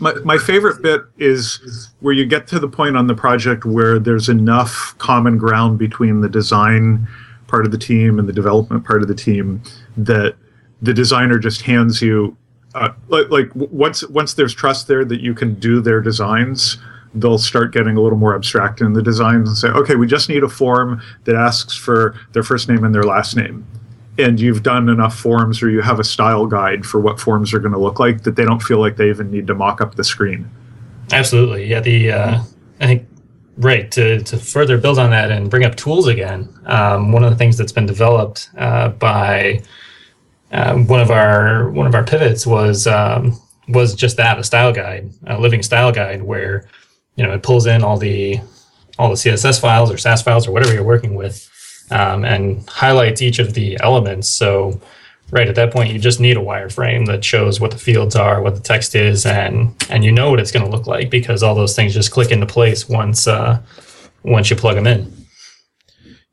My, my favorite bit is where you get to the point on the project where there's enough common ground between the design part of the team and the development part of the team that the designer just hands you uh, like, like once once there's trust there that you can do their designs they'll start getting a little more abstract in the designs and say, okay, we just need a form that asks for their first name and their last name. And you've done enough forms or you have a style guide for what forms are going to look like that they don't feel like they even need to mock up the screen. Absolutely. Yeah. The, uh, I think, right. To, to further build on that and bring up tools again, um, one of the things that's been developed uh, by uh, one of our one of our pivots was um, was just that a style guide, a living style guide where you know, it pulls in all the all the CSS files or Sass files or whatever you're working with, um, and highlights each of the elements. So, right at that point, you just need a wireframe that shows what the fields are, what the text is, and and you know what it's going to look like because all those things just click into place once uh, once you plug them in.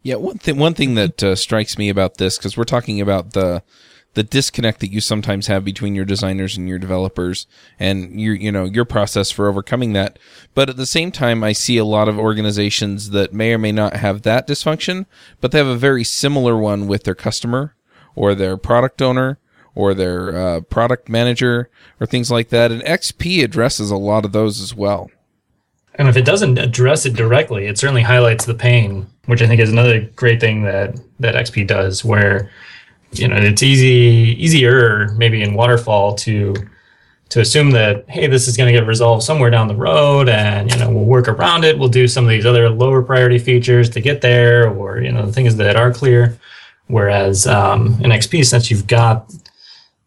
Yeah, one thing one thing that uh, strikes me about this because we're talking about the the disconnect that you sometimes have between your designers and your developers and your you know your process for overcoming that. But at the same time i see a lot of organizations that may or may not have that dysfunction but they have a very similar one with their customer or their product owner or their uh, product manager or things like that. And xp addresses a lot of those as well. And if it doesn't address it directly it certainly highlights the pain which i think is another great thing that that xp does where you know it's easy easier maybe in waterfall to to assume that hey this is going to get resolved somewhere down the road and you know we'll work around it. We'll do some of these other lower priority features to get there or you know the things that are clear. Whereas um, in xp since you've got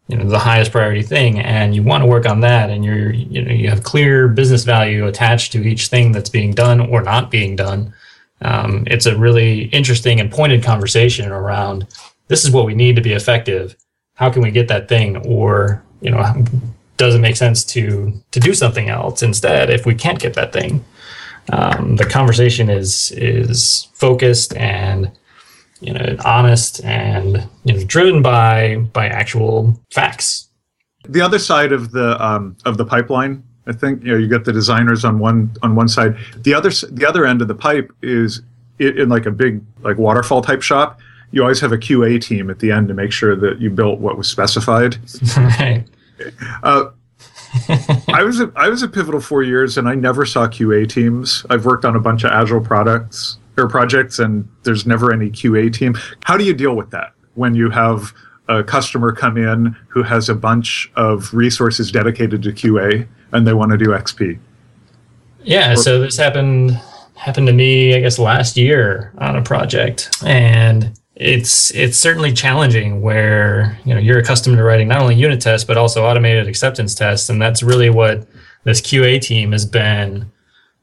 you know the highest priority thing and you want to work on that and you're you know you have clear business value attached to each thing that's being done or not being done um, it's a really interesting and pointed conversation around this is what we need to be effective. How can we get that thing? Or, you know, does it make sense to to do something else instead if we can't get that thing? Um, the conversation is is focused and you know honest and you know driven by by actual facts. The other side of the um, of the pipeline, I think you know you get the designers on one on one side. The other the other end of the pipe is in like a big like waterfall type shop you always have a QA team at the end to make sure that you built what was specified. right. Uh, I was a, I was a pivotal four years, and I never saw QA teams. I've worked on a bunch of agile products or projects, and there's never any QA team. How do you deal with that when you have a customer come in who has a bunch of resources dedicated to QA and they want to do XP? Yeah, or, so this happened happened to me, I guess, last year on a project, and it's it's certainly challenging where you know you're accustomed to writing not only unit tests but also automated acceptance tests and that's really what this QA team has been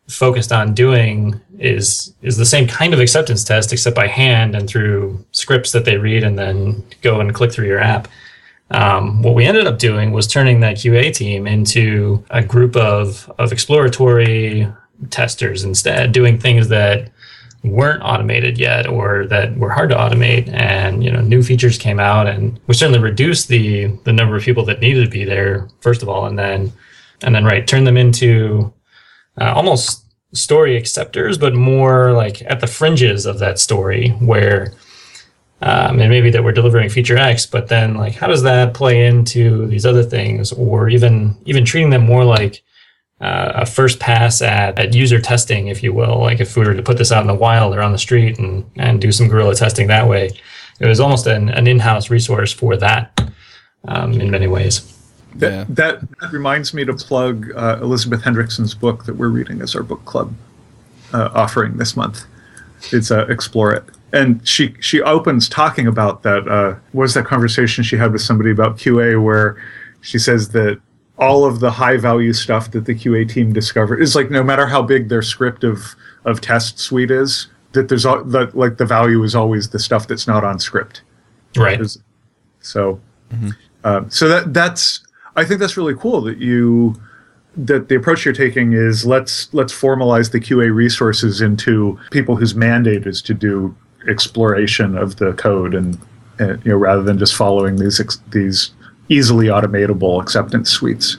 focused on doing is is the same kind of acceptance test except by hand and through scripts that they read and then go and click through your app. Um, what we ended up doing was turning that QA team into a group of of exploratory testers instead, doing things that weren't automated yet or that were hard to automate. And you know new features came out and we certainly reduced the the number of people that needed to be there first of all and then and then right turn them into uh, almost story acceptors but more like at the fringes of that story where um, and maybe that we're delivering feature X, but then like how does that play into these other things, or even even treating them more like uh, a first pass at, at user testing, if you will. Like if we were to put this out in the wild or on the street and, and do some guerrilla testing that way, it was almost an, an in-house resource for that um, in many ways. That, yeah. that, that reminds me to plug uh, Elizabeth Hendrickson's book that we're reading as our book club uh, offering this month. It's uh, Explore It, and she she opens talking about that. Uh, was that conversation she had with somebody about QA where she says that all of the high value stuff that the QA team discovered is like no matter how big their script of of test suite is, that there's all that like the value is always the stuff that's not on script. Right. So, mm-hmm. uh, so that that's I think that's really cool that you that the approach you're taking is let's let's formalize the QA resources into people whose mandate is to do exploration of the code and, and you know rather than just following these these easily automatable acceptance suites.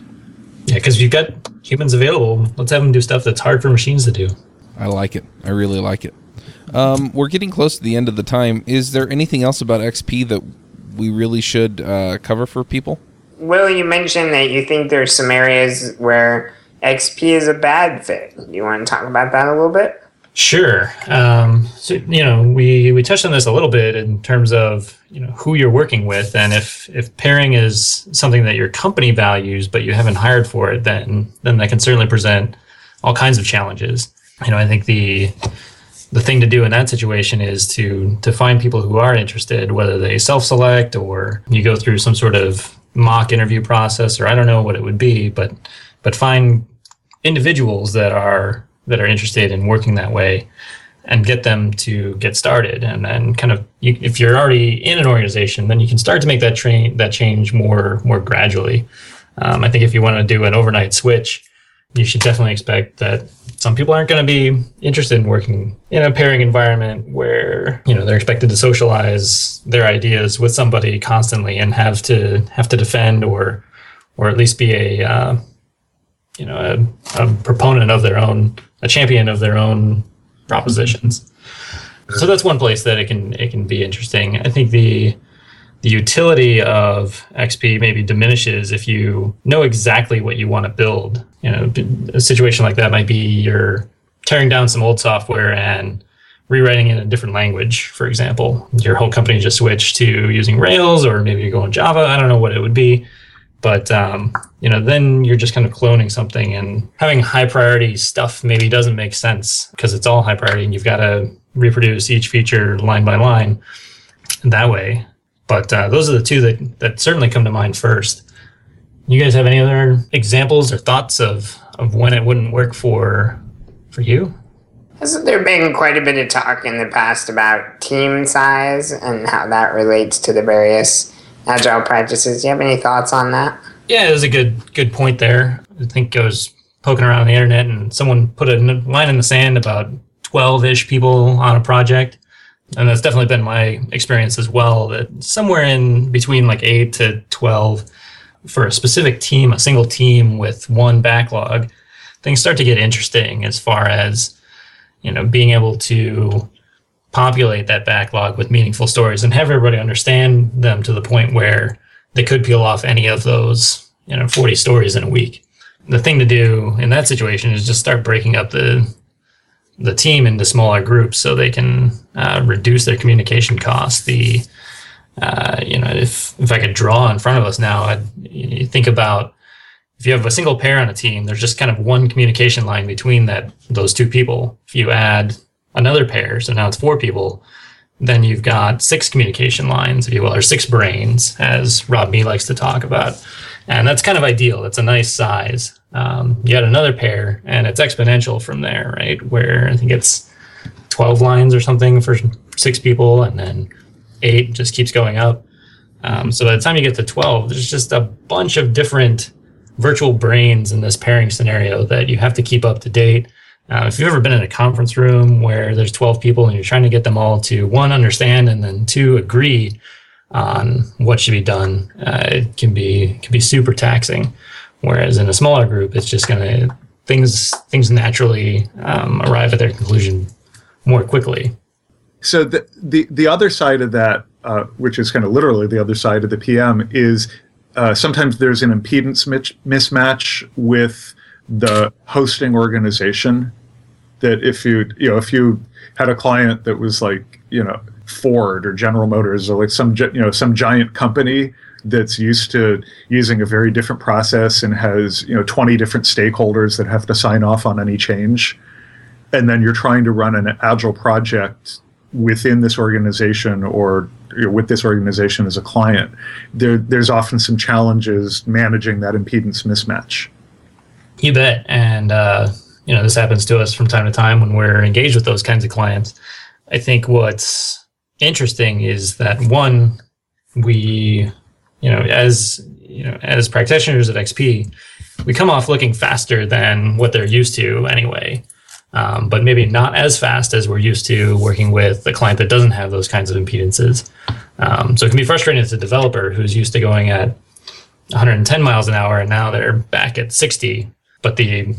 Yeah, because you've got humans available. Let's have them do stuff that's hard for machines to do. I like it. I really like it. Um, we're getting close to the end of the time. Is there anything else about XP that we really should uh, cover for people? Will, you mentioned that you think there's some areas where XP is a bad fit. Do you want to talk about that a little bit? Sure. Um, so you know, we we touched on this a little bit in terms of you know who you're working with, and if if pairing is something that your company values, but you haven't hired for it, then then that can certainly present all kinds of challenges. You know, I think the the thing to do in that situation is to to find people who are interested, whether they self-select or you go through some sort of mock interview process, or I don't know what it would be, but but find individuals that are that are interested in working that way and get them to get started. And then kind of you, if you're already in an organization then you can start to make that train that change more more gradually. Um, i think if you want to do an overnight switch you should definitely expect that some people aren't going to be interested in working in a pairing environment where you know they're expected to socialize their ideas with somebody constantly and have to have to defend or or at least be a uh, you know a, a proponent of their own a champion of their own propositions. So that's one place that it can it can be interesting. I think the the utility of XP maybe diminishes if you know exactly what you want to build. You know, a situation like that might be you're tearing down some old software and rewriting it in a different language, for example. Your whole company just switched to using Rails, or maybe you're going Java. I don't know what it would be. But um, you know, then you're just kind of cloning something, and having high priority stuff maybe doesn't make sense because it's all high priority, and you've got to reproduce each feature line by line that way. But uh, those are the two that that certainly come to mind first. You guys have any other examples or thoughts of of when it wouldn't work for for you? Hasn't there been quite a bit of talk in the past about team size and how that relates to the various agile practices. Do you have any thoughts on that? Yeah, it was a good good point there. I think I was poking around the internet and someone put a line in the sand about 12 ish people on a project. And that's definitely been my experience as well. That somewhere in between like 8 to 12 for a specific team, a single team with one backlog, things start to get interesting as far as you know being able to populate that backlog with meaningful stories and have everybody understand them to the point where they could peel off any of those, you know, 40 stories in a week. The thing to do in that situation is just start breaking up the the team into smaller groups so they can uh, reduce their communication costs. The uh, you know, if if I could draw in front of us now, I'd think about if you have a single pair on a team, there's just kind of one communication line between that those two people. If you add another pair, so now it's four people, then you've got six communication lines, if you will, or six brains, as Rob Mee likes to talk about. And that's kind of ideal. That's a nice size. Um, you add another pair, and it's exponential from there, right? Where I think it's 12 lines or something for six people, and then eight just keeps going up. Um, so by the time you get to 12, there's just a bunch of different virtual brains in this pairing scenario that you have to keep up to date. Uh, if you've ever been in a conference room where there's 12 people and you're trying to get them all to one, understand, and then two, agree on what should be done, uh, it can be can be super taxing. Whereas in a smaller group, it's just gonna things things naturally um, arrive at their conclusion more quickly. So the the the other side of that, uh, which is kind of literally the other side of the PM, is uh, sometimes there's an impedance mismatch with the hosting organization. That if you you know if you had a client that was like you know Ford or General Motors or like some you know some giant company that's used to using a very different process and has you know 20 different stakeholders that have to sign off on any change and then you're trying to run an agile project within this organization or you know, with this organization as a client there there's often some challenges managing that impedance mismatch you bet and uh, you know this happens to us from time to time when we're engaged with those kinds of clients i think what's interesting is that one we you know, as you know, as practitioners at XP, we come off looking faster than what they're used to anyway. Um, but maybe not as fast as we're used to working with a client that doesn't have those kinds of impedances. Um, so it can be frustrating as a developer who's used to going at 110 miles an hour and now they're back at 60. But the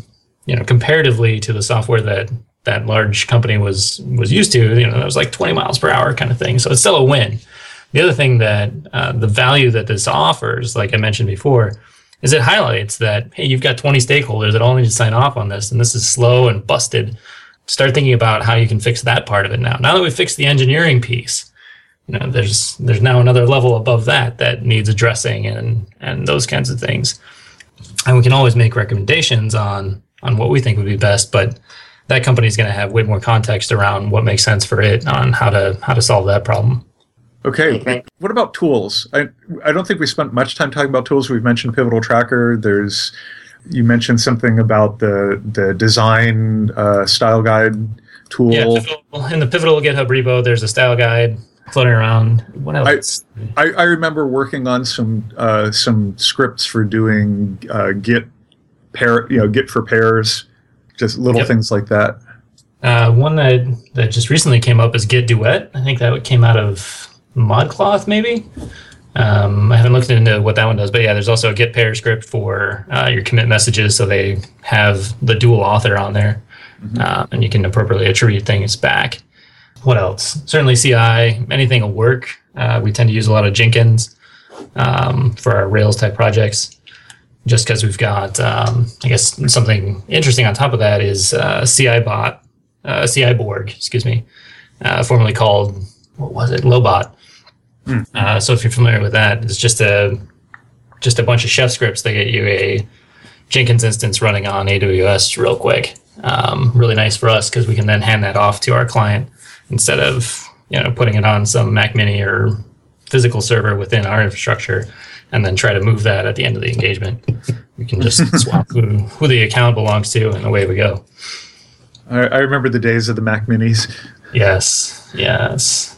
you know comparatively to the software that that large company was was used to, you know, that was like 20 miles per hour kind of thing. So it's still a win. The other thing that uh, the value that this offers, like I mentioned before, is it highlights that hey, you've got 20 stakeholders that all need to sign off on this, and this is slow and busted. Start thinking about how you can fix that part of it now. Now that we've fixed the engineering piece, you know, there's there's now another level above that that needs addressing and and those kinds of things. And we can always make recommendations on on what we think would be best, but that company is going to have way more context around what makes sense for it on how to how to solve that problem. Okay. What about tools? I I don't think we spent much time talking about tools. We've mentioned Pivotal Tracker. There's you mentioned something about the the design uh, style guide tool. Yeah, in the Pivotal GitHub repo, there's a style guide floating around. What else? I, I, I remember working on some uh, some scripts for doing uh, Git pair, you know, Git for pairs, just little yep. things like that. Uh, one that that just recently came up is Git Duet. I think that came out of ModCloth, maybe. Um, I haven't looked into what that one does, but yeah, there's also a Git pair script for uh, your commit messages, so they have the dual author on there, mm-hmm. uh, and you can appropriately attribute things back. What else? Certainly CI, anything will work. Uh, we tend to use a lot of Jenkins um, for our Rails type projects, just because we've got, um, I guess, something interesting on top of that is uh, CI bot, uh, CI Borg, excuse me, uh, formerly called what was it, Lobot Mm. Uh, so if you're familiar with that, it's just a just a bunch of chef scripts that get you a Jenkins instance running on AWS real quick. Um, really nice for us because we can then hand that off to our client instead of you know putting it on some Mac Mini or physical server within our infrastructure and then try to move that at the end of the engagement. We can just swap who, who the account belongs to and away we go. I, I remember the days of the Mac Minis. Yes, yes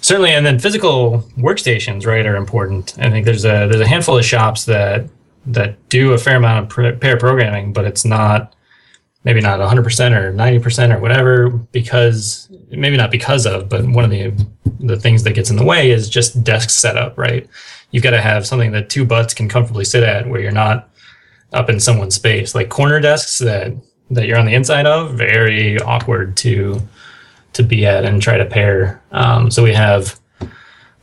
certainly and then physical workstations right are important i think there's a there's a handful of shops that that do a fair amount of pair programming but it's not maybe not 100% or 90% or whatever because maybe not because of but one of the the things that gets in the way is just desk setup right you've got to have something that two butts can comfortably sit at where you're not up in someone's space like corner desks that that you're on the inside of very awkward to to be at and try to pair. Um, so we have we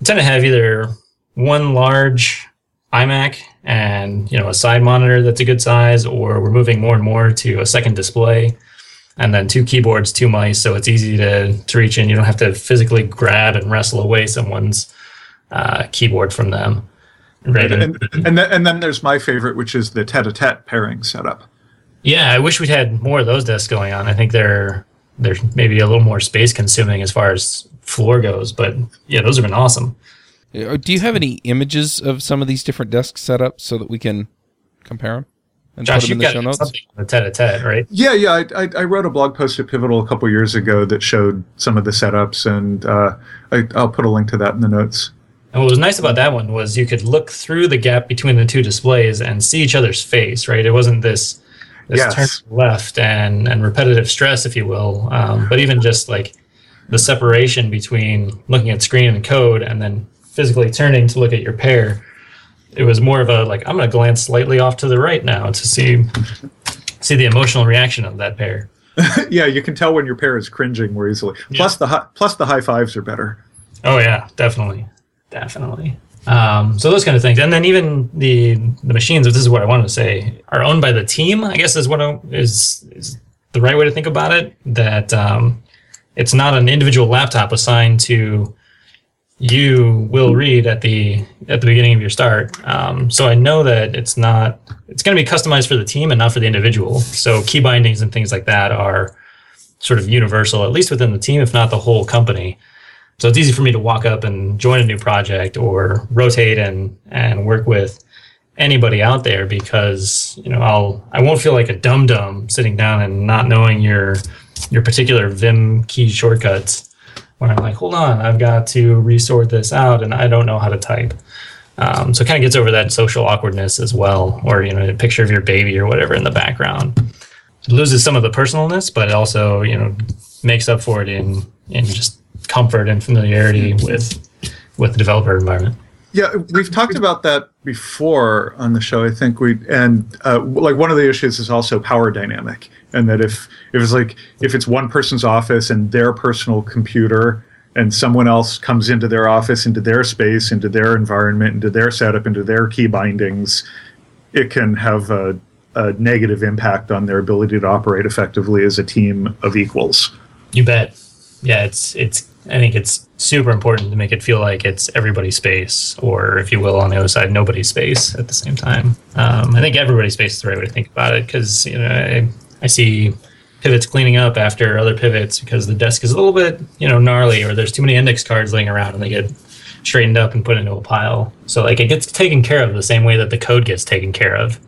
tend to have either one large iMac and you know a side monitor that's a good size, or we're moving more and more to a second display, and then two keyboards, two mice, so it's easy to to reach in. You don't have to physically grab and wrestle away someone's uh, keyboard from them. Right. And, and, and, then, and then there's my favorite, which is the tete-a-tete pairing setup. Yeah, I wish we'd had more of those desks going on. I think they're they're maybe a little more space consuming as far as floor goes, but yeah, those have been awesome. Uh, do you have any images of some of these different desk setups so that we can compare them? And Josh, put them in the show notes? something tete-a-tete, right? Yeah, yeah. I, I, I, wrote a blog post at Pivotal a couple years ago that showed some of the setups, and uh, I, I'll put a link to that in the notes. And what was nice about that one was you could look through the gap between the two displays and see each other's face, right? It wasn't this this yes. turn left and and repetitive stress, if you will. Um, but even just like the separation between looking at screen and code and then physically turning to look at your pair, it was more of a like I'm going to glance slightly off to the right now to see see the emotional reaction of that pair. yeah, you can tell when your pair is cringing more easily. Yeah. Plus the hi- plus the high fives are better. Oh yeah, definitely, definitely. Um, so those kind of things, and then even the the machines. This is what I wanted to say are owned by the team. I guess is what I, is is the right way to think about it. That um, it's not an individual laptop assigned to you will read at the at the beginning of your start. Um, so I know that it's not it's going to be customized for the team and not for the individual. So key bindings and things like that are sort of universal, at least within the team, if not the whole company. So it's easy for me to walk up and join a new project or rotate and and work with anybody out there because you know I'll I won't feel like a dum dum sitting down and not knowing your your particular Vim key shortcuts where I'm like, hold on, I've got to resort this out and I don't know how to type. Um, so it kind of gets over that social awkwardness as well, or you know, a picture of your baby or whatever in the background. It loses some of the personalness, but it also you know makes up for it in in just comfort and familiarity with with the developer environment. Yeah, we've talked about that before on the show. I think we and uh, like one of the issues is also power dynamic, and that if if it's like if it's one person's office and their personal computer, and someone else comes into their office, into their space, into their environment, into their setup, into their key bindings, it can have a, a negative impact on their ability to operate effectively as a team of equals. You bet. Yeah, it's it's I think it's super important to make it feel like it's everybody's space, or if you will, on the other side, nobody's space at the same time. Um, I think everybody's space is the right way to think about it because you know I, I see pivots cleaning up after other pivots because the desk is a little bit you know gnarly, or there's too many index cards laying around and they get straightened up and put into a pile. So like it gets taken care of the same way that the code gets taken care of.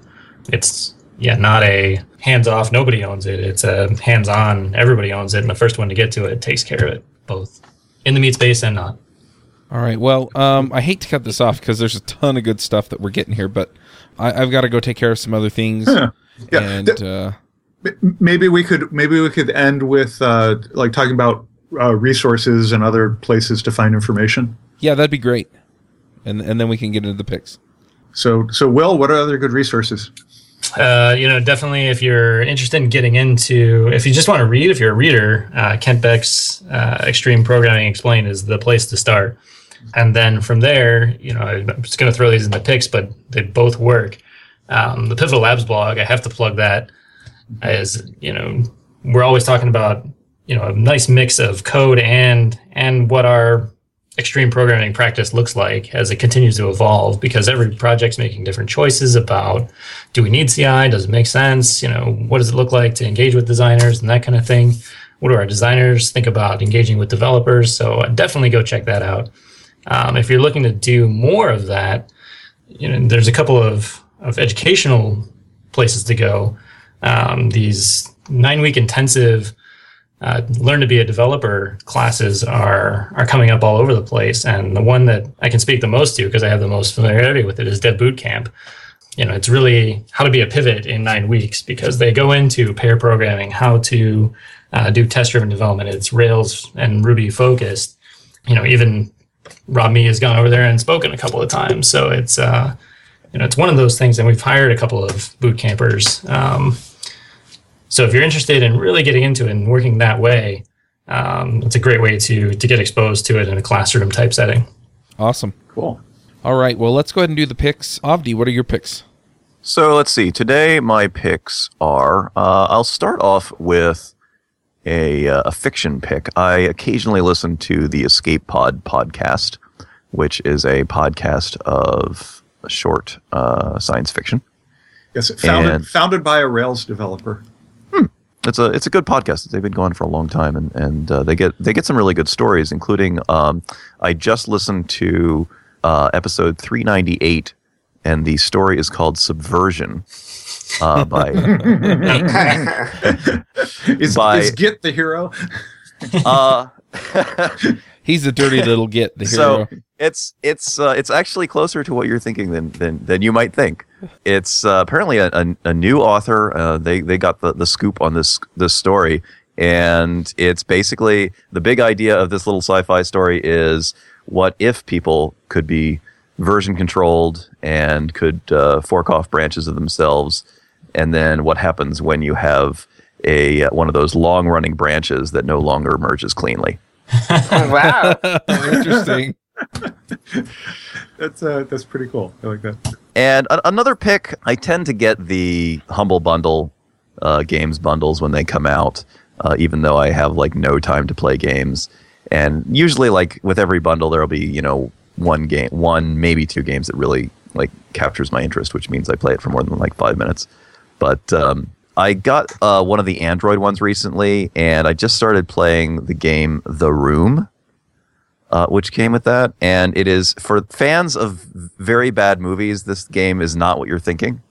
It's yeah, not a hands off, nobody owns it. It's a hands on, everybody owns it, and the first one to get to it takes care of it both in the meat space and not. All right. Well, um, I hate to cut this off because there's a ton of good stuff that we're getting here, but I, have got to go take care of some other things. Yeah. yeah. And uh, maybe we could maybe we could end with uh, like talking about uh, resources and other places to find information. Yeah, that'd be great. And and then we can get into the picks. So so Will, what are other good resources? Uh, you know, definitely if you're interested in getting into, if you just want to read, if you're a reader, uh, Kent Beck's uh, Extreme Programming Explained is the place to start. And then from there, you know, I'm just going to throw these in the picks, but they both work. Um, the Pivotal Labs blog, I have to plug that as, you know, we're always talking about, you know, a nice mix of code and, and what our extreme programming practice looks like as it continues to evolve because every project's making different choices about do we need CI? Does it make sense? You know, what does it look like to engage with designers and that kind of thing? What do our designers think about engaging with developers? So definitely go check that out. Um, if you're looking to do more of that, you know, there's a couple of, of educational places to go. Um, these nine week intensive uh, learn to be a developer classes are are coming up all over the place, and the one that I can speak the most to because I have the most familiarity with it is Dev Bootcamp. You know, it's really how to be a pivot in nine weeks because they go into pair programming, how to uh, do test-driven development. It's Rails and Ruby focused. You know, even Rob Mee has gone over there and spoken a couple of times, so it's uh, you know it's one of those things. And we've hired a couple of boot campers. Um, so if you're interested in really getting into it and working that way, um, it's a great way to to get exposed to it in a classroom type setting. Awesome. Cool. All right. Well, let's go ahead and do the picks. Avdi, what are your picks? So let's see. Today, my picks are uh, I'll start off with a, uh, a fiction pick. I occasionally listen to the Escape Pod podcast, which is a podcast of short uh, science fiction. Yes, founded, and, founded by a Rails developer it's a it's a good podcast. They've been going for a long time, and and uh, they get they get some really good stories, including um, I just listened to uh, episode three ninety eight, and the story is called Subversion. Uh, by is, by is Git the hero? uh, He's a dirty little Git the hero. So it's it's uh, it's actually closer to what you're thinking than than, than you might think. It's uh, apparently a, a, a, new author. Uh, they they got the, the scoop on this this story, and it's basically the big idea of this little sci-fi story is what if people could be version controlled and could uh, fork off branches of themselves, and then what happens when you have a one of those long running branches that no longer merges cleanly. wow, interesting. that's uh, that's pretty cool. I like that. And a- another pick, I tend to get the humble bundle uh, games bundles when they come out, uh, even though I have like no time to play games. And usually, like with every bundle, there'll be you know one game, one maybe two games that really like captures my interest, which means I play it for more than like five minutes. But um, I got uh, one of the Android ones recently, and I just started playing the game The Room, uh, which came with that. And it is for fans of very bad movies. This game is not what you're thinking.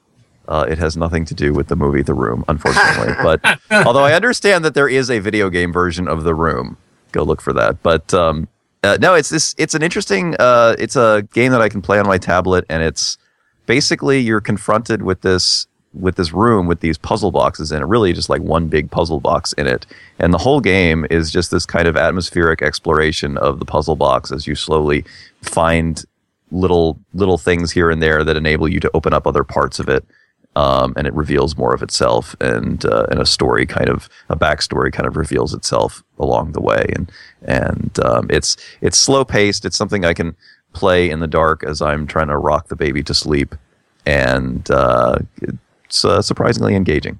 Uh, it has nothing to do with the movie The Room, unfortunately. but although I understand that there is a video game version of The Room, go look for that. But um, uh, no, it's this. It's an interesting. Uh, it's a game that I can play on my tablet, and it's basically you're confronted with this with this room with these puzzle boxes in it. Really, just like one big puzzle box in it, and the whole game is just this kind of atmospheric exploration of the puzzle box as you slowly find little little things here and there that enable you to open up other parts of it um, and it reveals more of itself, and uh, and a story kind of a backstory kind of reveals itself along the way, and and um, it's it's slow paced. It's something I can play in the dark as I'm trying to rock the baby to sleep, and uh, it's uh, surprisingly engaging.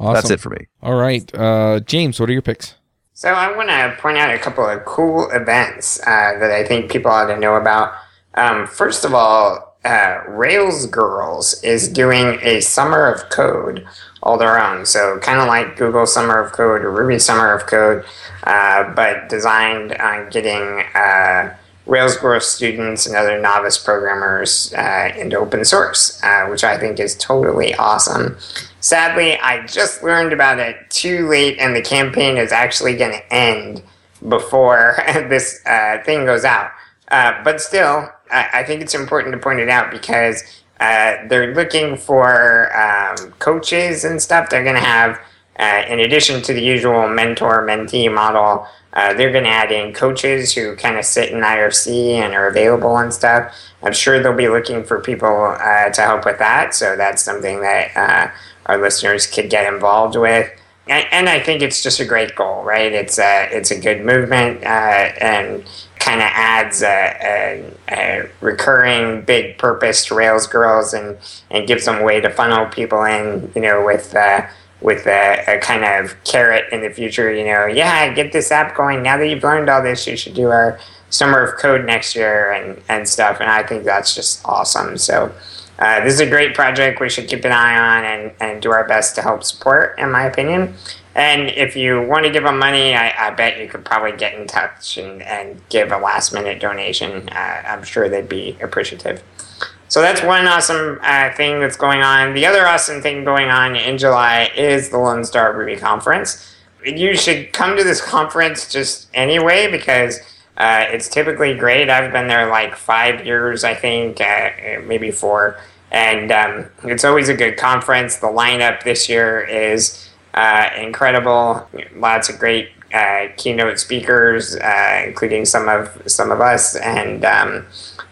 Awesome. That's it for me. All right, uh, James, what are your picks? So I want to point out a couple of cool events uh, that I think people ought to know about. Um, first of all, uh, Rails Girls is doing a summer of code all their own. So kind of like Google Summer of Code or Ruby Summer of Code, uh, but designed on getting uh, Rails Girls students and other novice programmers uh, into open source, uh, which I think is totally awesome. Sadly, I just learned about it too late, and the campaign is actually going to end before this uh, thing goes out. but still, I, I think it's important to point it out because uh, they're looking for um, coaches and stuff. They're going to have, uh, in addition to the usual mentor mentee model, uh, they're going to add in coaches who kind of sit in IRC and are available and stuff. I'm sure they'll be looking for people uh, to help with that. So that's something that uh, our listeners could get involved with. And, I think it's just a great goal, right? It's a, it's a good movement uh, and kind of adds a, a, a, recurring big purpose to Rails Girls and, and gives them a way to funnel people in, you know, with uh, with a, a, kind of carrot in the future. You know, yeah, get this app going. Now that you've learned all this, you should do our summer of code next year and, and stuff. And I think that's just awesome. So uh, this is a great project we should keep an eye on and, and do our best to help support, in my opinion. And if you want to give them money, I, I bet you could probably get in touch and, and give a last minute donation. Uh, I'm sure they'd be appreciative. So that's one awesome uh, thing that's going on. The other awesome thing going on in July is the Lone Star Ruby Conference. You should come to this conference just anyway because uh, it's typically great. I've been there like five years, I think, uh, maybe four. And um, it's always a good conference. The lineup this year is uh, incredible. Lots of great uh, keynote speakers, uh, including some of some of us and um,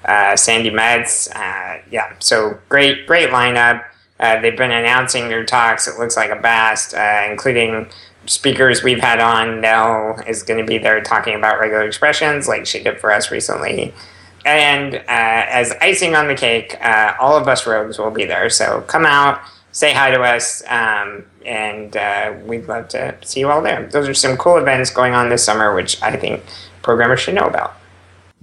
uh, Sandi Metz. Uh, yeah, so great, great lineup. Uh, they've been announcing their talks. It looks like a blast, including speakers we've had on. Nell is going to be there talking about regular expressions, like she did for us recently. And as icing on the cake, all of us rogues will be there. So come out say hi to us, um, and uh, we'd love to see you all there. Those are some cool events going on this summer, which I think programmers should know about.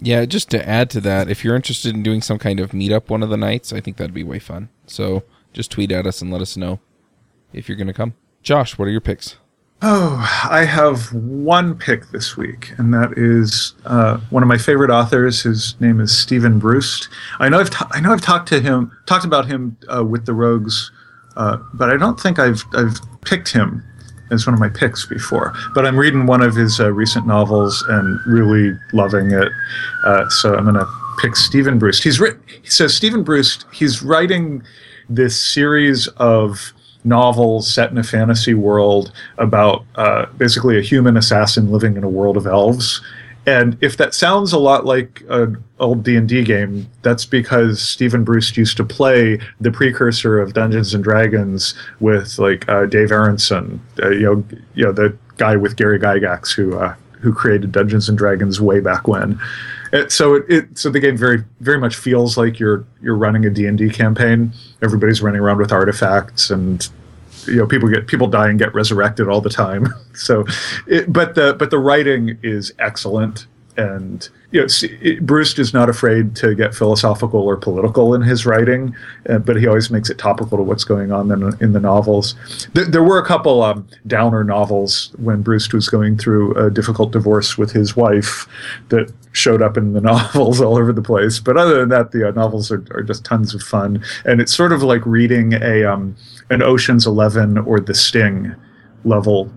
Yeah, just to add to that, if you're interested in doing some kind of meetup one of the nights, I think that'd be way fun. So just tweet at us and let us know if you're going to come. Josh, what are your picks? Oh, I have one pick this week, and that is uh, one of my favorite authors. His name is Stephen Brust. I know I've ta- I know I've talked to him, talked about him uh, with the Rogues uh, but I don't think I've I've picked him as one of my picks before. But I'm reading one of his uh, recent novels and really loving it. Uh, so I'm going to pick Stephen Bruce. He's written. Says Stephen Brust. He's writing this series of novels set in a fantasy world about uh, basically a human assassin living in a world of elves and if that sounds a lot like an old D and D game, that's because Stephen Bruce used to play the precursor of Dungeons and Dragons with like uh, Dave Arneson, uh, you know, you know the guy with Gary Gygax who uh, who created Dungeons and Dragons way back when, so it, it, so the game very very much feels like you're you're running a D&D campaign. Everybody's running around with artifacts and you know people get people die and get resurrected all the time. so it, but the but the writing is excellent and you know, it, Bruce is not afraid to get philosophical or political in his writing, uh, but he always makes it topical to what's going on in, in the novels. There, there were a couple um, downer novels when Bruce was going through a difficult divorce with his wife that showed up in the novels all over the place. But other than that, the uh, novels are, are, just tons of fun, and it's sort of like reading a um, an Ocean's Eleven or The Sting level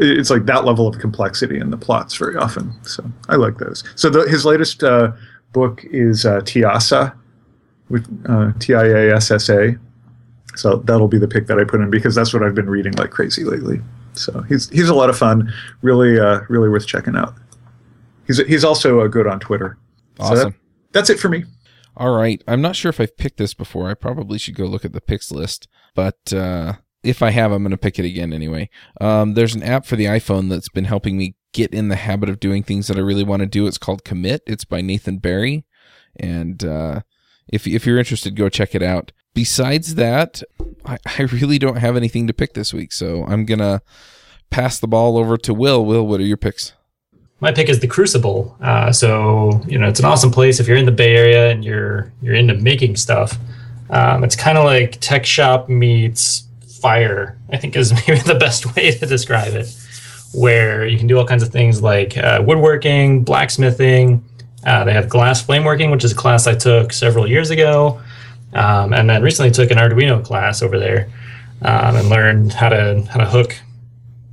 it's like that level of complexity in the plots very often. So I like those. So the, his latest uh, book is uh, Tiassa, with uh, T I A S S A. So that'll be the pick that I put in because that's what I've been reading like crazy lately. So he's he's a lot of fun, really uh, really worth checking out. He's he's also uh, good on Twitter. Awesome. So that, that's it for me. All right. I'm not sure if I've picked this before. I probably should go look at the picks list, but uh, if I have, I'm going to pick it again anyway. Um, there's an app for the iPhone that's been helping me get in the habit of doing things that I really want to do. It's called Commit. It's by Nathan Barry, and uh, if if you're interested, go check it out. Besides that, I, I really don't have anything to pick this week, so I'm gonna pass the ball over to Will. Will, what are your picks? My pick is the Crucible. Uh, so you know, it's an awesome place if you're in the Bay Area and you're you're into making stuff. Um, it's kind of like Tech Shop meets fire, I think is maybe the best way to describe it, where you can do all kinds of things like uh, woodworking, blacksmithing. Uh, they have glass flameworking, which is a class I took several years ago, um, and then recently took an Arduino class over there um, and learned how to how to hook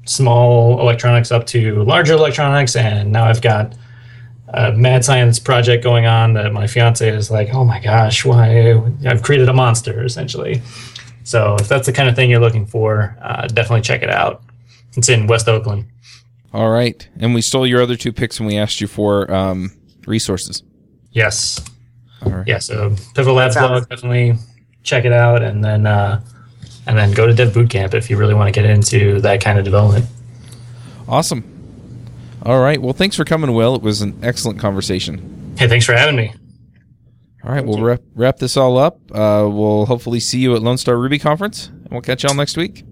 small electronics up to larger electronics. And now I've got a mad science project going on that my fiance is like, oh my gosh, why I've created a monster essentially. So if that's the kind of thing you're looking for, uh, definitely check it out. It's in West Oakland. All right, and we stole your other two picks and we asked you for um, resources. Yes. All right. Yeah. So Pivotal Labs blog, definitely check it out, and then uh, and then go to Dev Bootcamp if you really want to get into that kind of development. Awesome. All right. Well, thanks for coming, Will. It was an excellent conversation. Hey, thanks for having me. All right, we'll wrap, wrap this all up. Uh, we'll hopefully see you at Lone Star Ruby Conference, and we'll catch y'all next week.